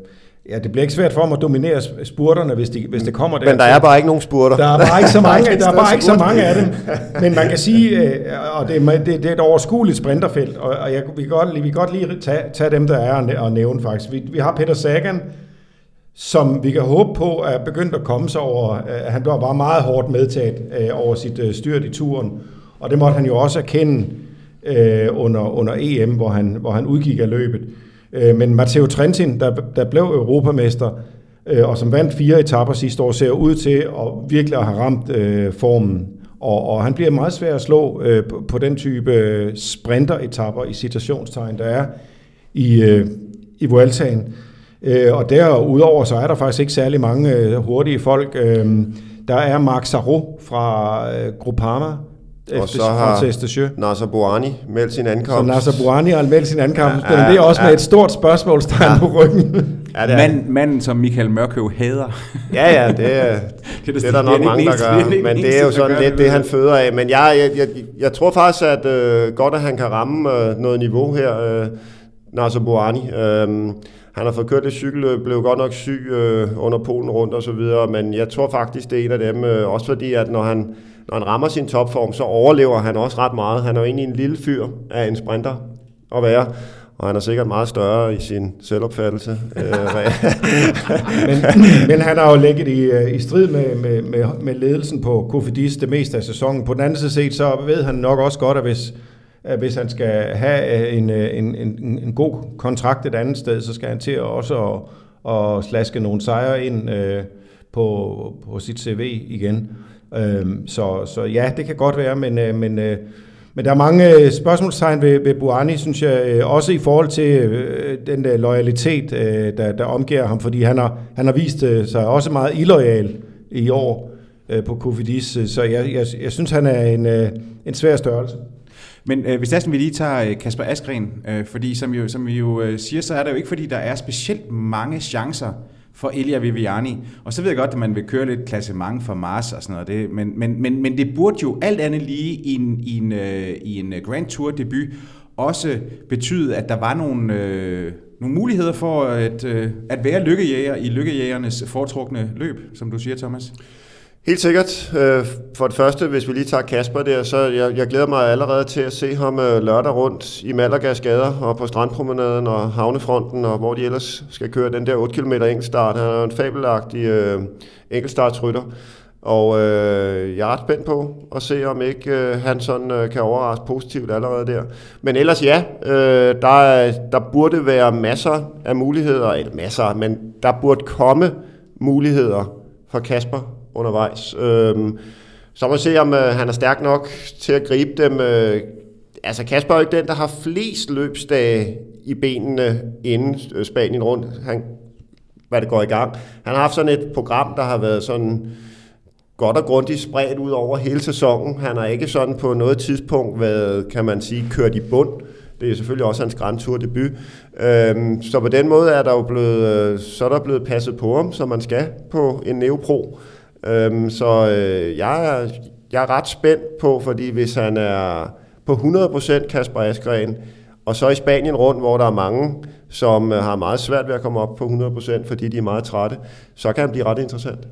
Ja, det bliver ikke svært for ham at dominere spurterne, hvis, de, hvis det kommer der. Men der er bare ikke nogen spurter. Der er bare ikke så mange, der er bare ikke så mange af dem. Men man kan sige, øh, og det, det, det er et overskueligt sprinterfelt, og jeg, vi, kan godt, vi kan godt lige tage, tage dem, der er og nævne faktisk. Vi, vi har Peter Sagan, som vi kan håbe på er begyndt at komme sig over. Øh, han var bare meget hårdt medtaget øh, over sit øh, styrt i turen, og det måtte han jo også erkende under, under EM, hvor han, hvor han udgik af løbet. Men Matteo Trentin, der, der blev europamester, og som vandt fire etapper sidste år, ser ud til at virkelig have ramt formen. Og, og han bliver meget svær at slå på, på den type sprinter-etapper i citationstegn, der er i, i Vueltaen. Øh, og derudover så er der faktisk ikke særlig mange øh, hurtige folk. Øh, der er Marc Sarro fra øh, Groupama, og så har Nasser Bouani meldt sin ankomst. Så Nasser Bouani har meldt sin ankomst, ja, ja, det er også ja. med et stort spørgsmålstegn ja. på ryggen. Ja, det er. Mand, manden, som Michael Mørkøv hader. Ja, ja, det er, [laughs] det, det er der nok mange, der gør. Men det er jo sådan lidt det, han føder af. Men jeg, jeg, jeg, jeg tror faktisk, at øh, godt, at han kan ramme øh, noget niveau her, øh, Nasser Bouani. Øh, han har fået kørt lidt cykel, øh, blev godt nok syg øh, under Polen rundt og så videre, men jeg tror faktisk, det er en af dem, øh, også fordi, at når han, når han rammer sin topform, så overlever han også ret meget. Han er jo egentlig en lille fyr af en sprinter at være, og han er sikkert meget større i sin selvopfattelse. Øh, [laughs] men, men han har jo ligget i, øh, i strid med, med, med, med ledelsen på Kofidis det meste af sæsonen. På den anden side set, så ved han nok også godt, at hvis, Øh, hvis han skal have øh, øh, en, en, en, en god kontrakt et andet sted, så skal han til også at, at slaske nogle sejre ind øh, på, på sit CV igen. Øh, så, så ja, det kan godt være, men, øh, men, øh, men der er mange spørgsmålstegn ved, ved Buani, synes jeg, også i forhold til den der loyalitet, der, der omgiver ham, fordi han har, han har vist sig også meget illoyal i år på Kofidis, så jeg, jeg, jeg synes, han er en, en svær størrelse. Men øh, hvis næsten vi lige tager øh, Kasper Askren, øh, fordi som, jo, som vi jo øh, siger, så er det jo ikke fordi, der er specielt mange chancer for Elia Viviani. Og så ved jeg godt, at man vil køre lidt klassement for Mars og sådan noget. Det, men, men, men, men det burde jo alt andet lige i en, i en, øh, i en øh, Grand Tour debut også betyde, at der var nogle, øh, nogle muligheder for at, øh, at være lykkejæger i lykkejægernes foretrukne løb, som du siger, Thomas. Helt sikkert. Øh, for det første, hvis vi lige tager Kasper der, så jeg, jeg glæder mig allerede til at se ham øh, lørdag rundt i Malagas gader og på strandpromenaden og havnefronten og hvor de ellers skal køre den der 8 km enkeltstart. Han er en fabelagtig øh, enkeltstartsrytter. Og øh, jeg er ret spændt på at se, om ikke øh, han sådan øh, kan overraske positivt allerede der. Men ellers ja, øh, der, der burde være masser af muligheder, eller masser, men der burde komme muligheder for Kasper undervejs. Øh, så må vi se, om øh, han er stærk nok til at gribe dem. Øh, altså Kasper er ikke den, der har flest løbsdage i benene inden øh, Spanien rundt. Han, hvad det går i gang. Han har haft sådan et program, der har været sådan godt og grundigt spredt ud over hele sæsonen. Han har ikke sådan på noget tidspunkt været, kan man sige, kørt i bund. Det er selvfølgelig også hans Grand Tour debut. Øhm, så på den måde er der jo blevet, øh, så er der blevet passet på ham, som man skal på en Neopro. Øhm, så øh, jeg, er, jeg er ret spændt på, fordi hvis han er på 100% Kasper Askren, og så i Spanien rundt, hvor der er mange, som øh, har meget svært ved at komme op på 100%, fordi de er meget trætte, så kan han blive ret interessant.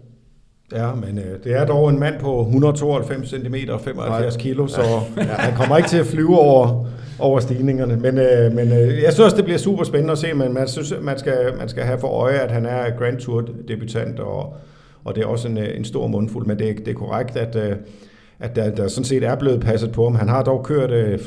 Ja, men øh, det er dog en mand på 192 cm og 75 kg, så [laughs] ja. han kommer ikke til at flyve over, over stigningerne. Men, øh, men øh, jeg synes det bliver super spændende at se, men man, synes, man, skal, man skal have for øje, at han er Grand Tour debutant, og, og det er også en, øh, en stor mundfuld, men det, det er korrekt, at, øh, at der, der sådan set er blevet passet på ham. Han har dog kørt øh,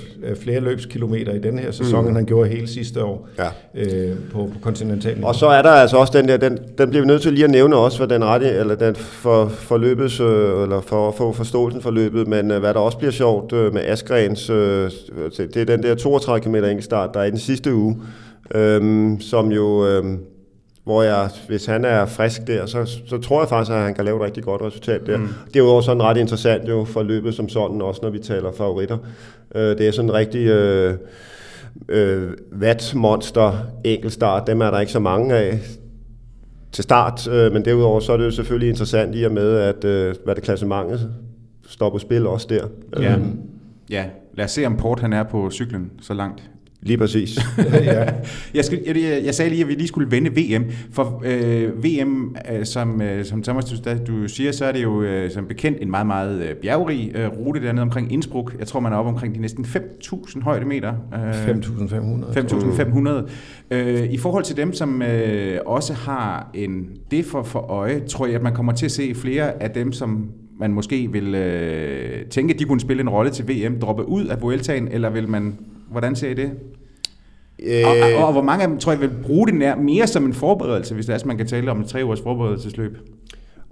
flere løbskilometer i den her sæson, mm. end han gjorde hele sidste år ja. øh, på, på kontinentalen. Og så er der altså også den der, den, den bliver vi nødt til lige at nævne også, for den rette, eller den for, for løbets, øh, eller for at få forståelsen for løbet, men øh, hvad der også bliver sjovt øh, med Asgrens, øh, det er den der 32 km enkeltstart, der er i den sidste uge, øh, som jo... Øh, hvor jeg, hvis han er frisk der, så, så tror jeg faktisk, at han kan lave et rigtig godt resultat der. Mm. Det er jo også sådan ret interessant jo for løbet som sådan, også når vi taler favoritter. Uh, det er sådan en rigtig uh, uh, vatmonster enkeltstart, dem er der ikke så mange af til start, uh, men derudover så er det jo selvfølgelig interessant i og med, at uh, hvad det klassementet står på spil også der. Ja. Um, ja, lad os se om Port han er på cyklen så langt Lige præcis. [laughs] ja. jeg, skal, jeg, jeg sagde lige, at vi lige skulle vende VM, for øh, VM, øh, som, øh, som Thomas, du, du siger, så er det jo øh, som bekendt en meget, meget øh, bjergrig øh, rute dernede omkring Innsbruck. Jeg tror, man er oppe omkring de næsten 5.000 højdemeter. Øh, 5.500. 5.500. Øh, I forhold til dem, som øh, også har en det for, for øje, tror jeg, at man kommer til at se flere af dem, som man måske vil øh, tænke, at de kunne spille en rolle til VM, droppe ud af Vueltaen, eller vil man Hvordan ser I det? Øh... Og, og, og hvor mange af dem tror jeg vil bruge det mere som en forberedelse, hvis det er, at man kan tale om et tre ugers forberedelsesløb?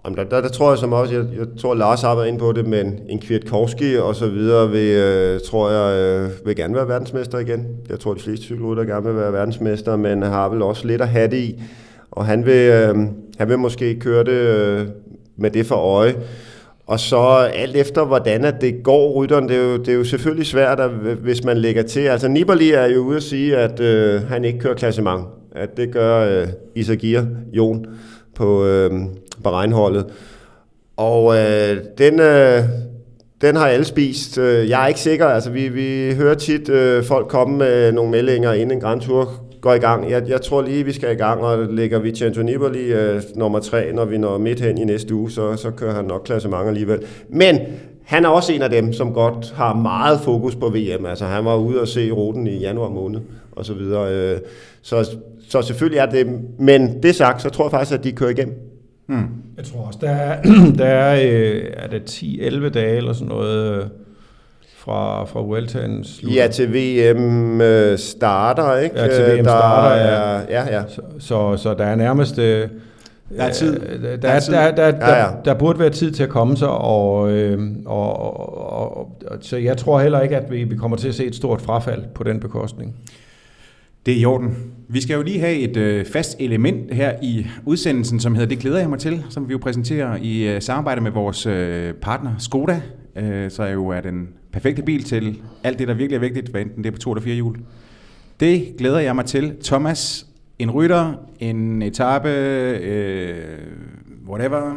Jamen, der, der, der, tror jeg som også, jeg, jeg tror Lars har været inde på det, men en Kwiatkowski og så videre vil, øh, tror jeg, øh, vil gerne være verdensmester igen. Jeg tror, de fleste cykelrytter gerne vil være verdensmester, men har vel også lidt at have det i. Og han vil, øh, han vil måske køre det øh, med det for øje. Og så alt efter, hvordan at det går rytteren, det er, jo, det er jo selvfølgelig svært, at, hvis man lægger til. Altså Nibali er jo ude at sige, at øh, han ikke kører klassement. At det gør øh, Isagir Jon på, øh, på regnholdet. Og øh, den, øh, den har alle spist. Øh, jeg er ikke sikker. Altså, vi, vi hører tit øh, folk komme med nogle meldinger, inden en Grand Tour går i gang. Jeg, jeg tror lige, vi skal i gang, og lægger Vincenzo Nibali øh, nummer tre, når vi når midt hen i næste uge, så, så kører han nok klasse mange alligevel. Men han er også en af dem, som godt har meget fokus på VM. Altså, han var ude og se ruten i januar måned, og så videre. Øh, så, så selvfølgelig er det, men det sagt, så tror jeg faktisk, at de kører igennem. Hmm. Jeg tror også, der er, [clears throat] der er, øh, er det 10-11 dage eller sådan noget øh, fra, fra Vueltaen slutter. Ja, til VM øh, starter, ikke? Ja, til VM der starter, er, ja. ja. Så, så, så der er nærmest... Øh, der er tid. Der, der, der, der, der, ja, ja. der burde være tid til at komme sig, og, øh, og, og, og, så jeg tror heller ikke, at vi, vi kommer til at se et stort frafald på den bekostning. Det er i orden. Vi skal jo lige have et øh, fast element her i udsendelsen, som hedder Det glæder jeg mig til, som vi jo præsenterer i øh, samarbejde med vores øh, partner Skoda, øh, så jo er den perfekte bil til alt det, der virkelig er vigtigt, hvad enten det er på to eller fire hjul. Det glæder jeg mig til. Thomas, en rytter, en etape, øh, whatever.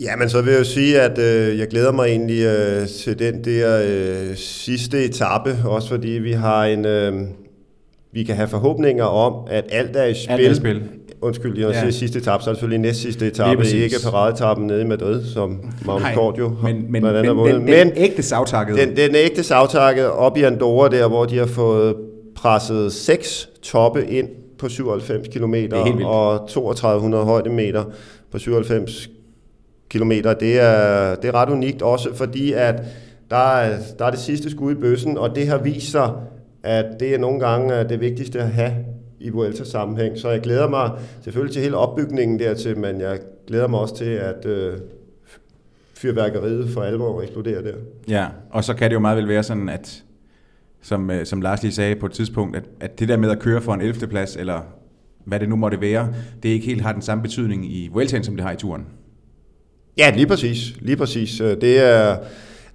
Ja, men så vil jeg jo sige, at øh, jeg glæder mig egentlig øh, til den der øh, sidste etape, også fordi vi har en... Øh, vi kan have forhåbninger om, at alt er i spil. Alt er i spil. Undskyld, jeg ja. sige sidste etape, så er det selvfølgelig næst sidste etape, ikke paradetappen nede i Madrid, som Magnus Kort jo men, men, men, men, men, den ægte savtakket. Den, den ægte savtakket op i Andorra der, hvor de har fået presset seks toppe ind på 97 km og 3200 højdemeter på 97 km. Det er, det er ret unikt også, fordi at der er, der er det sidste skud i bøssen, og det har vist sig, at det er nogle gange det vigtigste at have i Vuelta sammenhæng. Så jeg glæder mig selvfølgelig til hele opbygningen dertil, men jeg glæder mig også til, at øh, fyrværkeriet for alvor eksploderer der. Ja, og så kan det jo meget vel være sådan, at som, øh, som Lars lige sagde på et tidspunkt, at, at det der med at køre for en 11. plads, eller hvad det nu måtte være, det ikke helt har den samme betydning i Vueltaen, som det har i turen. Ja, lige præcis. Lige præcis. Det er...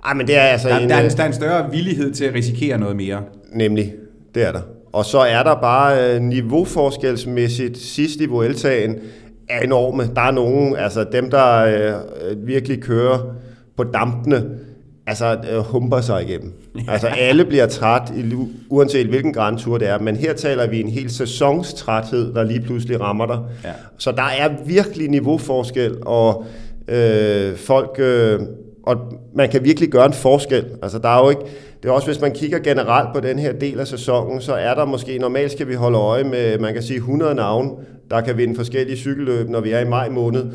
Ej, men det er altså der, en, der, er en, der er en større villighed til at risikere noget mere. Nemlig, det er der. Og så er der bare øh, niveauforskelsmæssigt sidst i Vueltaen er enorme. Der er nogen, altså dem, der øh, virkelig kører på dampene, altså øh, humper sig igennem. Altså alle bliver træt, uanset hvilken Grand Tour det er, men her taler vi en hel sæsonstræthed, der lige pludselig rammer dig. Ja. Så der er virkelig niveauforskel, og øh, folk... Øh, og man kan virkelig gøre en forskel. Altså, der er jo ikke, det er også, hvis man kigger generelt på den her del af sæsonen, så er der måske, normalt skal vi holde øje med, man kan sige 100 navne, der kan vinde forskellige cykelløb, når vi er i maj måned.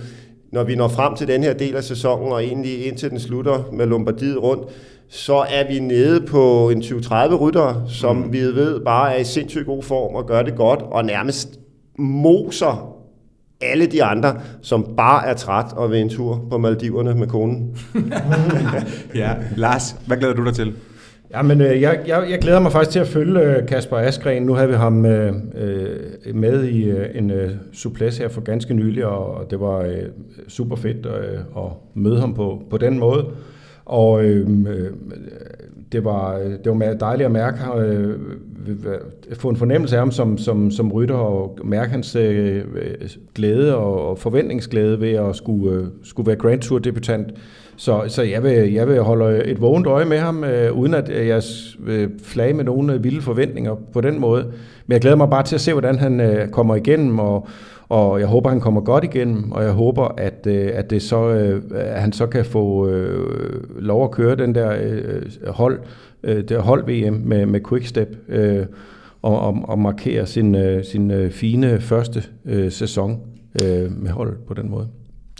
Når vi når frem til den her del af sæsonen, og egentlig indtil den slutter med Lombardiet rundt, så er vi nede på en 20-30 rytter, som mm. vi ved bare er i sindssygt god form og gør det godt, og nærmest moser alle de andre, som bare er træt og vil en tur på Maldiverne med konen. [laughs] ja, Lars, hvad glæder du dig til? Ja, men øh, jeg, jeg, jeg glæder mig faktisk til at følge øh, Kasper Askren. Nu havde vi ham øh, øh, med i øh, en øh, suples her for ganske nylig, og det var øh, super fedt øh, at møde ham på, på den måde. Og øh, øh det var, det var dejligt at mærke, øh, få en fornemmelse af ham som, som, som rytter, og mærke hans øh, glæde og forventningsglæde ved at skulle, øh, skulle være Grand Tour debutant. Så, så jeg, vil, jeg vil holde et vågent øje med ham, øh, uden at øh, jeg vil flage med nogle øh, vilde forventninger på den måde. Men jeg glæder mig bare til at se, hvordan han øh, kommer igennem, og, og jeg håber, han kommer godt igennem, og jeg håber, at, øh, at, det så, øh, at han så kan få øh, lov at køre den der øh, hold, øh, der hold VM med, med Quickstep, øh, og, og, og markere sin, øh, sin øh, fine første øh, sæson øh, med holdet på den måde.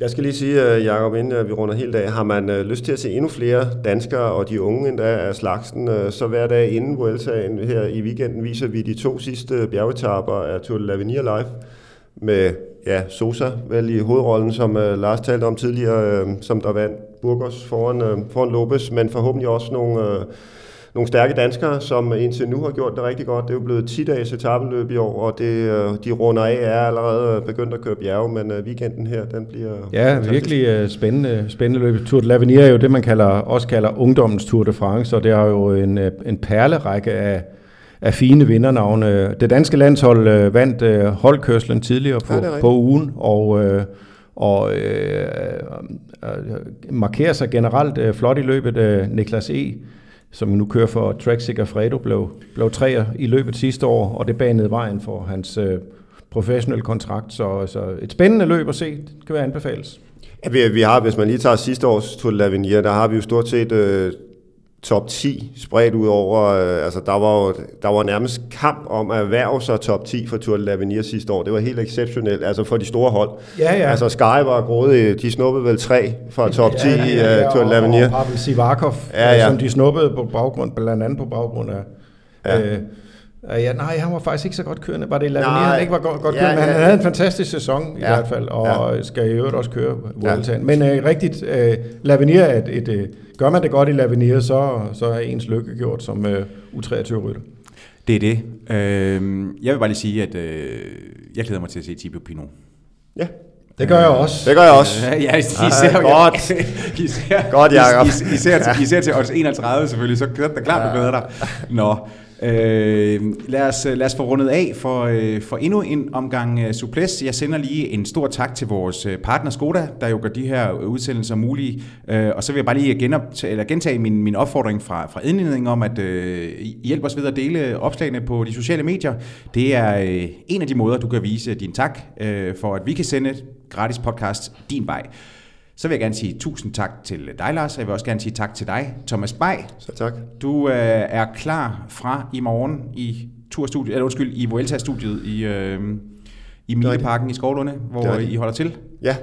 Jeg skal lige sige, øh, Jacob, inden øh, vi runder helt af, har man øh, lyst til at se endnu flere danskere og de unge endda af slagsen, så hver dag inden Vueltaen her i weekenden viser vi de to sidste bjergetapper af Tour de l'Avenir Live med ja, Sosa vel i hovedrollen, som uh, Lars talte om tidligere, uh, som der vandt Burgos foran, uh, foran Lopez, men forhåbentlig også nogle, uh, nogle stærke danskere, som indtil nu har gjort det rigtig godt. Det er jo blevet 10 dages etabeløb i år, og det, øh, de runder af er allerede begyndt at køre bjerge, men uh, weekenden her, den bliver... Ja, fantastisk. virkelig uh, spændende, spændende løb. Tour de l'Avenir er jo det, man kalder, også kalder ungdommens Tour de France, og det har jo en, en perlerække af, af fine vindernavne. Det danske landshold uh, vandt uh, holdkørslen tidligere på, ja, på ugen, og... Uh, og øh, øh, markerer sig generelt øh, flot i løbet. Øh, Niklas E., som nu kører for Trek Fredo, blev, blev træer i løbet sidste år, og det banede vejen for hans øh, professionelle kontrakt. Så, så et spændende løb at se, det kan være anbefales. Ja, vi, vi har, hvis man lige tager sidste års Tour de l'Avenir, der har vi jo stort set øh, top 10 spredt ud over, øh, altså der var jo, der var nærmest kamp om at erhverve sig top 10 for Tour de l'Avenir sidste år. Det var helt exceptionelt, altså for de store hold. Ja, ja. Altså Sky var grådet, de snuppede vel tre fra top 10 ja, ja, ja, i uh, Tour de l'Avenir. Og, og Pavel Sivakov, ja, ja. som de snuppede på baggrund, blandt andet på baggrund af... Ja. Øh, Uh, ja, nej, han var faktisk ikke så godt kørende. Var det Lavinier, han ikke var godt, godt kørende, ja, ja, men han havde en fantastisk sæson i ja, hvert fald, og ja. skal i øvrigt også køre Vueltaen. Ja. Men uh, rigtigt, uh, Lavinier er et, et, gør man det godt i Lavinier, så, så er ens lykke gjort som uh, U23-rytter. Det er det. Uh, jeg vil bare lige sige, at uh, jeg glæder mig til at se Thibaut Pinot. Ja. Det gør jeg også. Det gør jeg også. Ja, især, ja, godt. [laughs] især, godt, Jacob. Især, især, især, især til odds [laughs] 31 selvfølgelig, så er det klart, du glæder dig. Nå, Øh, lad, os, lad os få rundet af for, øh, for endnu en omgang øh, suples. Jeg sender lige en stor tak til vores øh, partner Skoda, der jo gør de her udsendelser mulige. Øh, og så vil jeg bare lige genoptage, eller gentage min, min opfordring fra, fra indledningen om, at øh, hjælp os ved at dele opslagene på de sociale medier. Det er øh, en af de måder, du kan vise din tak øh, for, at vi kan sende gratis podcast din vej. Så vil jeg gerne sige tusind tak til dig, Lars, og jeg vil også gerne sige tak til dig, Thomas Bay. Så tak. Du øh, er klar fra i morgen i turstudiet, eller undskyld, i Vuelta-studiet i, øh, i Mileparken i Skovlunde, hvor I holder til. Ja,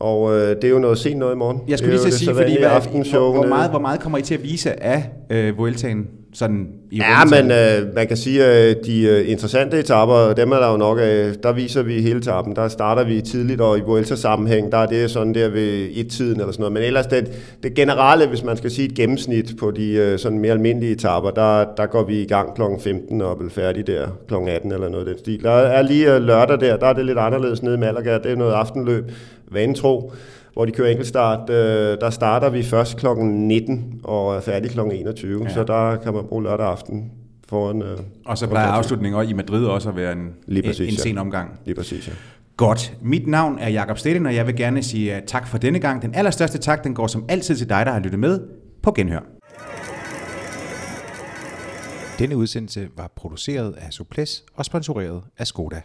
og øh, det er jo noget sent noget i morgen. Jeg skulle lige til at sige, fordi hvad, hvor, hvor, meget, hvor meget kommer I til at vise af øh, Vueltaen? Sådan i ja, men øh, man kan sige, at de øh, interessante etapper, dem er der jo nok af, der viser vi hele etappen. Der starter vi tidligt, og i Vuelta-sammenhæng, der er det sådan der ved et-tiden eller sådan noget. Men ellers det, det generelle, hvis man skal sige et gennemsnit på de øh, sådan mere almindelige etapper, der, der går vi i gang kl. 15 og er færdige der kl. 18 eller noget af den stil. Der er lige øh, lørdag der, der er det lidt anderledes nede i Malaga. Det er noget aftenløb, vanetro hvor de kører enkeltstart. Øh, der starter vi først kl. 19 og er færdig kl. 21, ja. så der kan man bruge lørdag aften foran... Øh, og så plejer afslutningen i Madrid også at være en, Lige præcis, en, en sen omgang. Lige præcis, ja. Godt. Mit navn er Jakob Stedin, og jeg vil gerne sige tak for denne gang. Den allerstørste tak, den går som altid til dig, der har lyttet med på Genhør. Denne udsendelse var produceret af Suples og sponsoreret af Skoda.